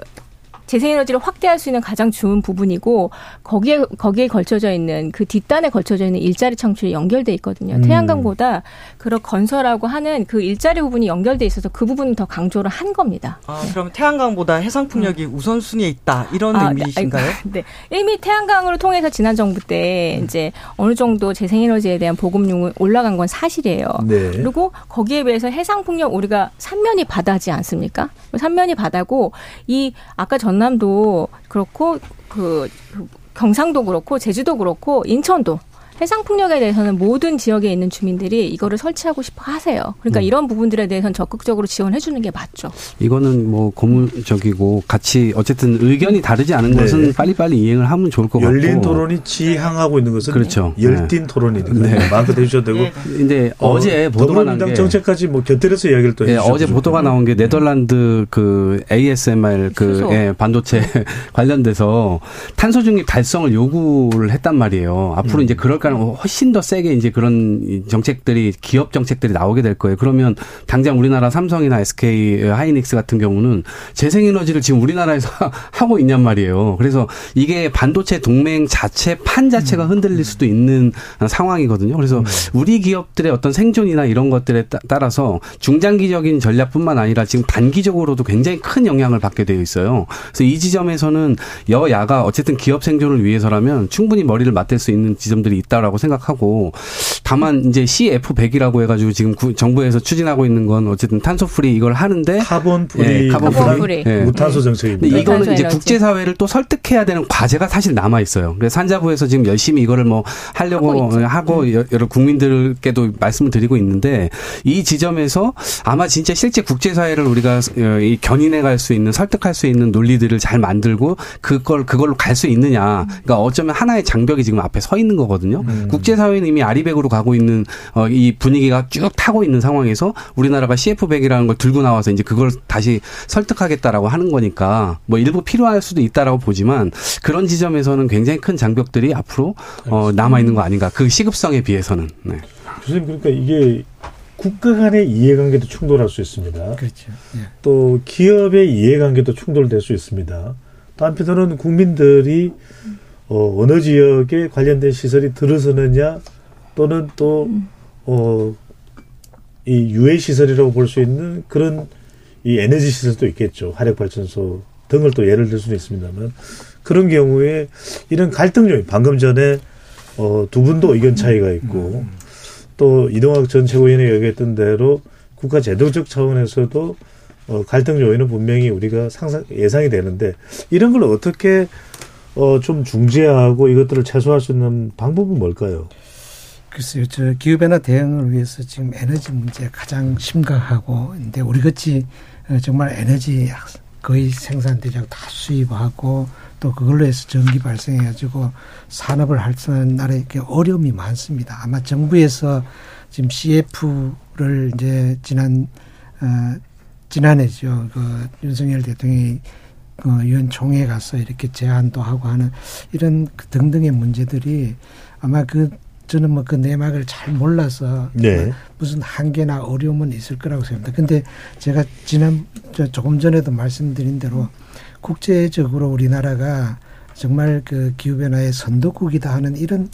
재생에너지를 확대할 수 있는 가장 좋은 부분이고 거기에 거기에 걸쳐져 있는 그 뒷단에 걸쳐져 있는 일자리 창출이 연결돼 있거든요.
음.
태양광보다 그런 건설하고 하는 그 일자리 부분이 연결돼 있어서 그 부분을 더 강조를 한 겁니다.
아, 그럼 태양광보다 해상 풍력이 우선순위에 있다 이런
아,
의미이신가요?
네, 네. 이미 태양광으로 통해서 지난 정부 때 이제 어느 정도 재생에너지에 대한 보급률이 올라간 건 사실이에요.
네.
그리고 거기에 비해서 해상 풍력 우리가 삼면이 바다지 않습니까? 삼면이 바다고 이 아까 전 남도 그렇고 그, 그 경상도 그렇고 제주도 그렇고 인천도 해상 풍력에 대해서는 모든 지역에 있는 주민들이 이거를 설치하고 싶어 하세요. 그러니까
음.
이런 부분들에 대해서는 적극적으로 지원해 주는 게 맞죠.
이거는 뭐 고무적이고 같이 어쨌든 의견이 다르지 않은
네.
것은 빨리빨리 이행을 하면 좋을 것 같고.
열린 토론이 지향하고 있는 것은
그렇죠.
열띤
네.
토론이니까
네.
마음껏 해주셔도 되고
근데 어제 보도가 난
더불어민주당
게-
정책까지 뭐 곁들여서 이야기를 또
예, 어제 보도가. 나온 게 네덜란드 그 ASMR 그. 예, 반도체 관련돼서 탄소 중립 달성을 요구를 했단 말이에요. 앞으로
음.
이제 그럴 가능 훨씬 더 세게 이제 그런 이 정책들이 기업 정책들이 나오게 될 거예요. 그러면 당장 우리나라 삼성이나 SK 하이닉스 같은 경우는 재생에너지를 지금 우리나라에서 하고 있냔 말이에요. 그래서 이게 반도체 동맹 자체 판 자체가
음.
흔들릴 수도 있는 상황이거든요. 그래서 우리 기업들의 어떤 생존이나 이런 것들에 따- 따라서 중장기적인 전략뿐만 아니라 지금 단기적으로도 굉장히 큰 영향을 받게 되어 있어요. 그래서 이 지점에서는 여야가 어쨌든 기업 생존을 위해서라면 충분히 머리를 맞댈 수 있는 지점들이 있다 라고 생각하고 다만 이제 CF100이라고 해가지고 지금 구- 정부에서 추진하고 있는 건 어쨌든 탄소 free 이걸 하는데
carbon free,
예, 카본
무탄-
free.
예. 무탄소 정책입니다.
근데 이거는
무탄소
이제
에너지.
국제사회를 또 설득해야 되는 과제가 사실 남아 있어요. 그래서 산자부에서 지금 열심히 이거를 뭐 하려고 하고, 여- 여러 국민들께도 말씀을 드리고 있는데 이 지점에서 아마 진짜 실제 국제사회를 우리가 어, 이 견인해 갈 수 있는 설득할 수 있는 논리들을 잘 만들고 그걸 그걸로 갈 수 있느냐. 그러니까 어쩌면 하나의 장벽이 지금 앞에 서 있는 거거든요. 국제사회는 이미 아리백으로 가고 있는 어, 이 분위기가 쭉 타고 있는 상황에서 우리나라가 CF100이라는 걸 들고 나와서 이제 그걸 다시 설득하겠다라고 하는 거니까 뭐 일부 필요할 수도 있다라고 보지만 그런 지점에서는 굉장히 큰 장벽들이 앞으로 어, 남아 있는 거 아닌가. 그 시급성에 비해서는. 네.
교수님 그러니까 이게 국가 간의 이해관계도 충돌할 수 있습니다.
그렇죠. 예.
또 기업의 이해관계도 충돌될 수 있습니다. 또 한편으로는 국민들이 어, 어느 지역에 관련된 시설이 들어서느냐 또는 또 어, 이 유해 시설이라고 볼 수 있는 그런 이 에너지 시설도 있겠죠. 화력 발전소 등을 또 예를 들 수는 있습니다만. 그런 경우에 이런 갈등 요인 방금 전에 어, 두 분도 의견 차이가 있고 또 이동학 전 최고위원이 얘기했던 대로 국가 제도적 차원에서도 어, 갈등 요인은 분명히 우리가 상상 예상이 되는데 이런 걸 어떻게 어, 좀 중재하고 이것들을 최소화할 수 있는 방법은 뭘까요?
글쎄요, 저 기후변화 대응을 위해서 지금 에너지 문제가 가장 심각하고, 근데 우리 같이 어, 정말 에너지 거의 생산되지 않고 다 수입하고, 또 그걸로 해서 전기 발생해가지고 산업을 활성화하는 나라에 이렇게 어려움이 많습니다. 아마 정부에서 지금 CF를 이제 지난, 어, 지난해죠. 그 윤석열 대통령이 그 유엔 총회에 가서 이렇게 제안도 하고 하는 이런 그 등등의 문제들이 아마 그 저는 뭐 그 내막을 잘 몰라서
네.
무슨 한계나 어려움은 있을 거라고 생각합니다. 근데 제가 지난 저 조금 전에도 말씀드린 대로 국제적으로 우리나라가 정말 그 기후변화의 선도국이다 하는 이런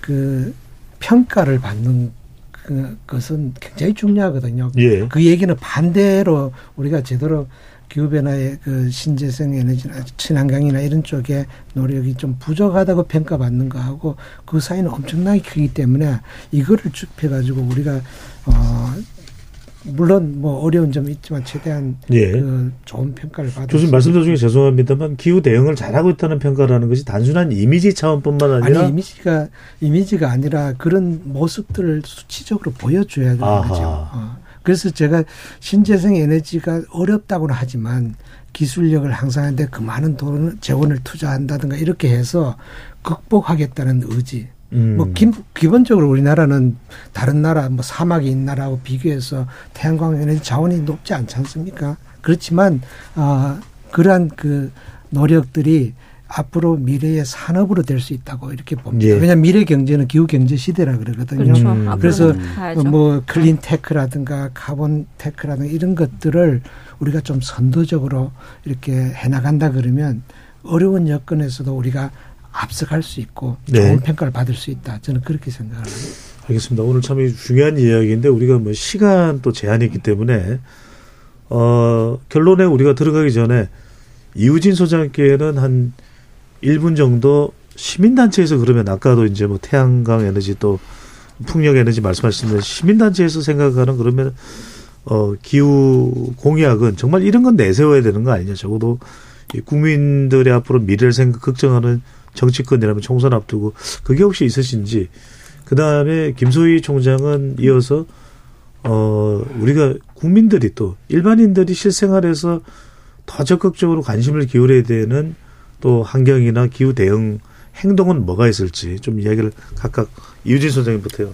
그 평가를 받는 그 것은 굉장히 중요하거든요.
예.
그 얘기는 반대로 우리가 제대로 기후 변화의 그 신재생 에너지나 친환경이나 이런 쪽에 노력이 좀 부족하다고 평가받는 거하고 그 사이는 엄청나게 크기 때문에 이거를 좁혀 가지고 우리가 어 물론 뭐 어려운 점이 있지만 최대한
예.
그 좋은 평가를 받을
교수님
수
말씀 도중에 죄송합니다만 기후 대응을 잘하고 있다는 평가라는 것이 단순한 이미지 차원뿐만 아니라
아니 이미지가 이미지가 아니라 그런 모습들을 수치적으로 보여줘야 되는
아하.
거죠. 어. 그래서 제가 신재생 에너지가 어렵다고는 하지만 기술력을 향상하는데 그 많은 돈 재원을 투자한다든가 이렇게 해서 극복하겠다는 의지.
음.
뭐 기, 기본적으로 우리나라는 다른 나라 뭐 사막이 있는 나라하고 비교해서 태양광 에너지 자원이 높지 않지 않습니까? 그렇지만 아 그러한 그 노력들이 앞으로 미래의 산업으로 될 수 있다고 이렇게 봅니다.
예.
왜냐하면 미래 경제는 기후 경제 시대라 그러거든요.
그렇죠.
음.
그래서
가야죠.
뭐 clean tech라든가 carbon tech라든가 이런 것들을 우리가 좀 선도적으로 이렇게 해나간다 그러면 어려운 여건에서도 우리가 앞서갈 수 있고
네.
좋은 평가를 받을 수 있다. 저는 그렇게 생각합니다.
알겠습니다. 오늘 참 중요한 이야기인데 우리가 뭐 시간 또 제한이 있기 때문에 어 결론에 우리가 들어가기 전에 이우진 소장께는 한 1분 정도 시민단체에서 그러면 아까도 이제 뭐 태양광 에너지 또 풍력 에너지 말씀하셨는데 시민단체에서 생각하는 그러면 어 기후 공약은 정말 이런 건 내세워야 되는 거 아니냐. 적어도 이 국민들의 앞으로 미래를 생각 걱정하는 정치권이라면 총선 앞두고 그게 혹시 있으신지. 그 다음에 김소희 총장은 이어서 어 우리가 국민들이 또 일반인들이 실생활에서 더 적극적으로 관심을 기울여야 되는 또 환경이나 기후 대응 행동은 뭐가 있을지 좀 이야기를 각각 이우진 소장님부터요.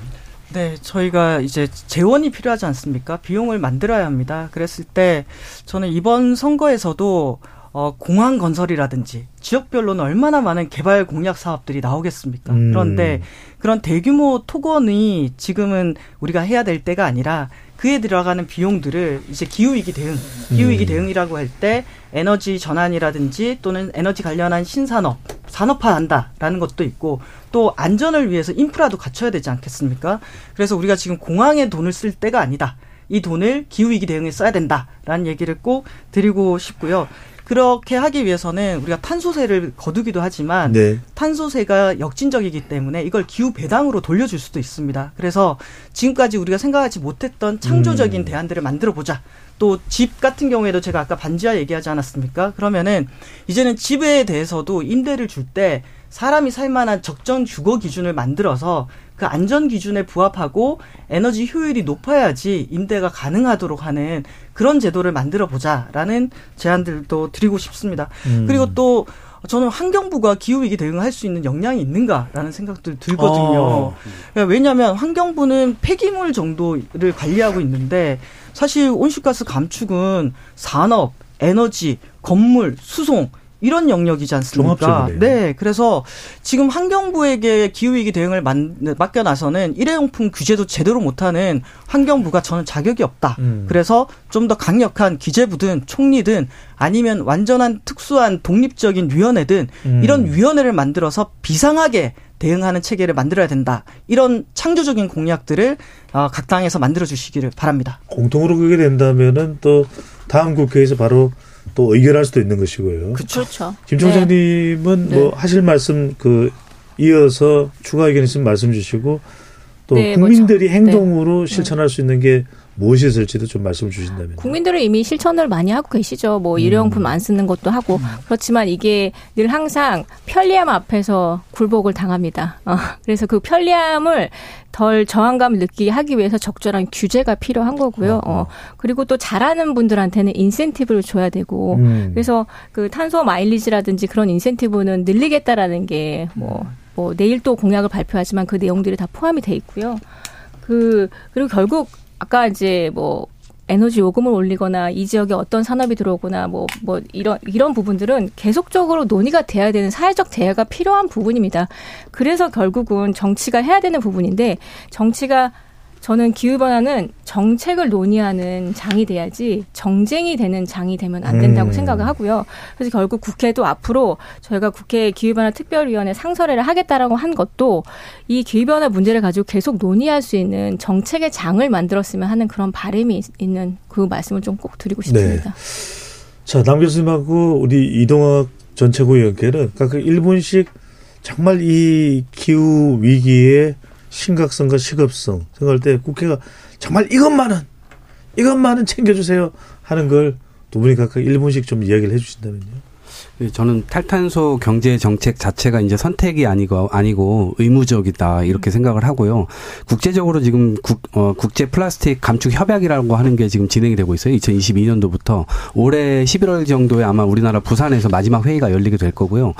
네, 저희가 이제 재원이 필요하지 않습니까? 비용을 만들어야 합니다. 그랬을 때 저는 이번 선거에서도 어, 공항 건설이라든지 지역별로는 얼마나 많은 개발 공약 사업들이 나오겠습니까?
음.
그런데 그런 대규모 토건이 지금은 우리가 해야 될 때가 아니라 그에 들어가는 비용들을 이제 기후위기 대응, 기후위기
음.
대응이라고 할 때 에너지 전환이라든지 또는 에너지 관련한 신산업, 산업화한다라는 것도 있고 또 안전을 위해서 인프라도 갖춰야 되지 않겠습니까? 그래서 우리가 지금 공항에 돈을 쓸 때가 아니다. 이 돈을 기후 위기 대응에 써야 된다라는 얘기를 꼭 드리고 싶고요. 그렇게 하기 위해서는 우리가 탄소세를 거두기도 하지만
네.
탄소세가 역진적이기 때문에 이걸 기후 배당으로 돌려줄 수도 있습니다. 그래서 지금까지 우리가 생각하지 못했던 창조적인
음.
대안들을 만들어 보자. 또 집 같은 경우에도 제가 아까 반지하 얘기하지 않았습니까? 그러면은 이제는 집에 대해서도 임대를 줄 때 사람이 살 만한 적정 주거 기준을 만들어서 그 안전 기준에 부합하고 에너지 효율이 높아야지 임대가 가능하도록 하는 그런 제도를 만들어 보자라는 제안들도 드리고 싶습니다.
음.
그리고 또 저는 환경부가 기후위기 대응할 수 있는 역량이 있는가라는 생각도 들거든요.
어.
그러니까 왜냐하면 환경부는 폐기물 정도를 관리하고 있는데 사실 온실가스 감축은 산업, 에너지, 건물, 수송 이런 영역이지 않습니까?
네,
그래서 지금 환경부에게 기후위기 대응을 만- 맡겨놔서는 일회용품 규제도 제대로 못하는 환경부가 저는 자격이 없다.
음.
그래서 좀 더 강력한 기재부든 총리든 아니면 완전한 특수한 독립적인 위원회든
음.
이런 위원회를 만들어서 비상하게 대응하는 체계를 만들어야 된다. 이런 창조적인 공약들을 어, 각 당에서 만들어 주시기를 바랍니다.
공통으로 그게 된다면은 또 다음 국회에서 바로 또 의결할 수도 있는 것이고요.
그렇죠.
김 총장님은
네.
뭐 하실 말씀 그 이어서 추가 의견 있으면 말씀 주시고 또
네, 뭐
국민들이
저-
행동으로 실천할 수 있는 게 무엇이 있을지도 좀 말씀 주신다면.
국민들은 이미 실천을 많이 하고 계시죠. 뭐 일회용품 안 쓰는 것도 하고 그렇지만 이게 늘 항상 편리함 앞에서 굴복을 당합니다. 어, 그래서 그 편리함을 덜 저항감을 느끼게 하기 위해서 적절한 규제가 필요한 거고요. 어, 그리고 또 잘하는 분들한테는 인센티브를 줘야 되고
음.
그래서 그 탄소 마일리지라든지 그런 인센티브는 늘리겠다라는 게뭐 뭐 내일 또 공약을 발표하지만 그 내용들이 다 포함이 돼 있고요. 그 그리고 결국 아까 이제 뭐 에너지 요금을 올리거나 이 지역에 어떤 산업이 들어오거나 뭐, 뭐 이런, 이런 부분들은 계속적으로 논의가 돼야 되는 사회적 대화가 필요한 부분입니다. 그래서 결국은 정치가 해야 되는 부분인데 정치가 저는 기후변화는 정책을 논의하는 장이 돼야지 정쟁이 되는 장이 되면 안 된다고
음.
생각을 하고요. 그래서 결국 국회도 앞으로 저희가 국회 기후변화 특별위원회 상설회를 하겠다라고 한 것도 이 기후변화 문제를 가지고 계속 논의할 수 있는 정책의 장을 만들었으면 하는 그런 바람이 있는 그 말씀을 좀 꼭 드리고 싶습니다.
자, 남 교수님하고 우리 이동학 전 최고위원께는 각각 1분씩 정말 이 기후 위기의 심각성과 시급성 생각할 때 국회가 정말 이것만은 이것만은 챙겨주세요 하는 걸 두 분이 각각 1분씩 좀 이야기를 해주신다면요.
예, 저는 탈탄소 경제 정책 자체가 이제 선택이 아니고 아니고 의무적이다 이렇게 생각을 하고요. 국제적으로 지금 국, 어, 국제 플라스틱 감축 협약이라고 하는 게 지금 진행이 되고 있어요. 2022년도부터 올해 11월 정도에 아마 우리나라 부산에서 마지막 회의가 열리게 될 거고요.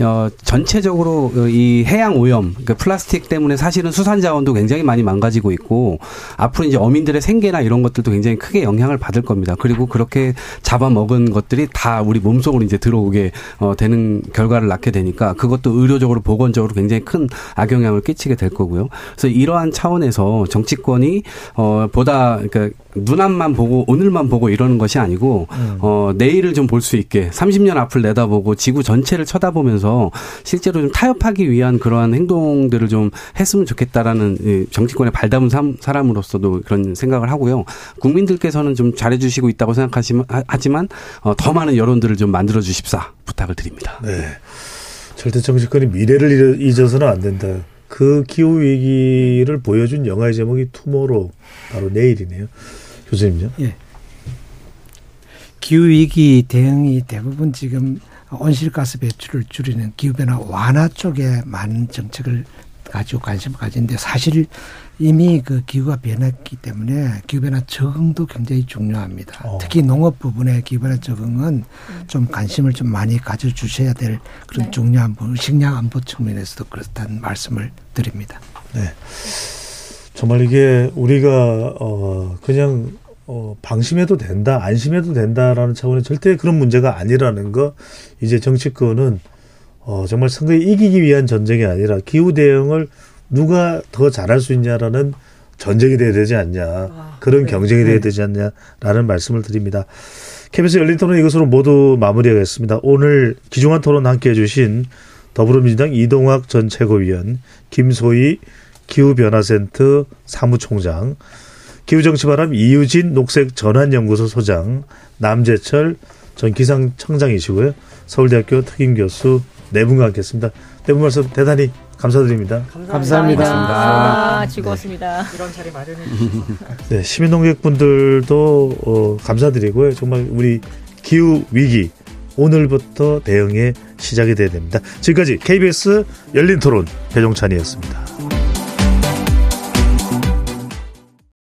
어, 전체적으로 이 해양 오염, 그러니까 플라스틱 때문에 사실은 수산 자원도 굉장히 많이 망가지고 있고 앞으로 이제 어민들의 생계나 이런 것들도 굉장히 크게 영향을 받을 겁니다. 그리고 그렇게 잡아먹은 것들이 다 우리 몸속으로 이제 들어오게 어, 되는 결과를 낳게 되니까 그것도 의료적으로 보건적으로 굉장히 큰 악영향을 끼치게 될 거고요. 그래서 이러한 차원에서 정치권이 어 보다 그러니까 눈앞만 보고 오늘만 보고 이러는 것이 아니고 어 내일을 좀 볼 수 있게 30년 앞을 내다보고 지구 전체를 쳐다보면서 실제로 좀 타협하기 위한 그러한 행동들을 좀 했으면 좋겠다라는 이 정치권에 발담은 삼- 사람으로서도 그런 생각을 하고요. 국민들께서는 좀 잘해주시고 있다고 생각하지만 하지만 어, 더 많은 여론들을 좀 만들어 주십사 부탁을 드립니다.
네. 절대 정치권이 미래를 잊어서는 안 된다. 그 기후 위기를 보여준 영화의 제목이 투모로우 바로 내일이네요. 교수님요?
예. 기후 위기 대응이 대부분 지금 온실가스 배출을 줄이는 기후 변화 완화 쪽에 많은 정책을 가지고 관심을 가지는데 사실 이미 그 기후가 변했기 때문에 기후 변화 적응도 굉장히 중요합니다. 특히 농업 부분의 기후 변화 적응은 좀 관심을 좀 많이 가져 주셔야 될 그런 중요한 부분, 식량 안보 측면에서도 그렇다는 말씀을 드립니다.
네. 정말 이게 우리가 어 그냥 어 방심해도 된다, 안심해도 된다라는 차원의 절대 그런 문제가 아니라는 거 이제 정치권은 어 정말 선거에 이기기 위한 전쟁이 아니라 기후 대응을 누가 더 잘할 수 있냐라는 전쟁이 돼야 되지 않냐. 그런 경쟁이 돼야 되지 않냐라는 말씀을 드립니다. KBS 열린 토론 이것으로 모두 마무리하겠습니다. 오늘 기중한 토론 함께 해 주신 더불어민주당 이동학 전 최고위원, 김소희 기후변화센터 사무총장, 기후정치바람 이유진 녹색전환연구소 소장, 남재철 전 기상청장이시고요. 서울대학교 특임교수 네 분과 함께했습니다. 네 분 말씀 대단히 감사드립니다.
감사합니다.
아, 즐거웠습니다.
이런 자리 마련해 주셔서.
네, 시민농객분들도 어, 감사드리고요. 정말 우리 기후 위기 오늘부터 대응의 시작이 돼야 됩니다. 지금까지 KBS 열린 토론 배종찬이었습니다.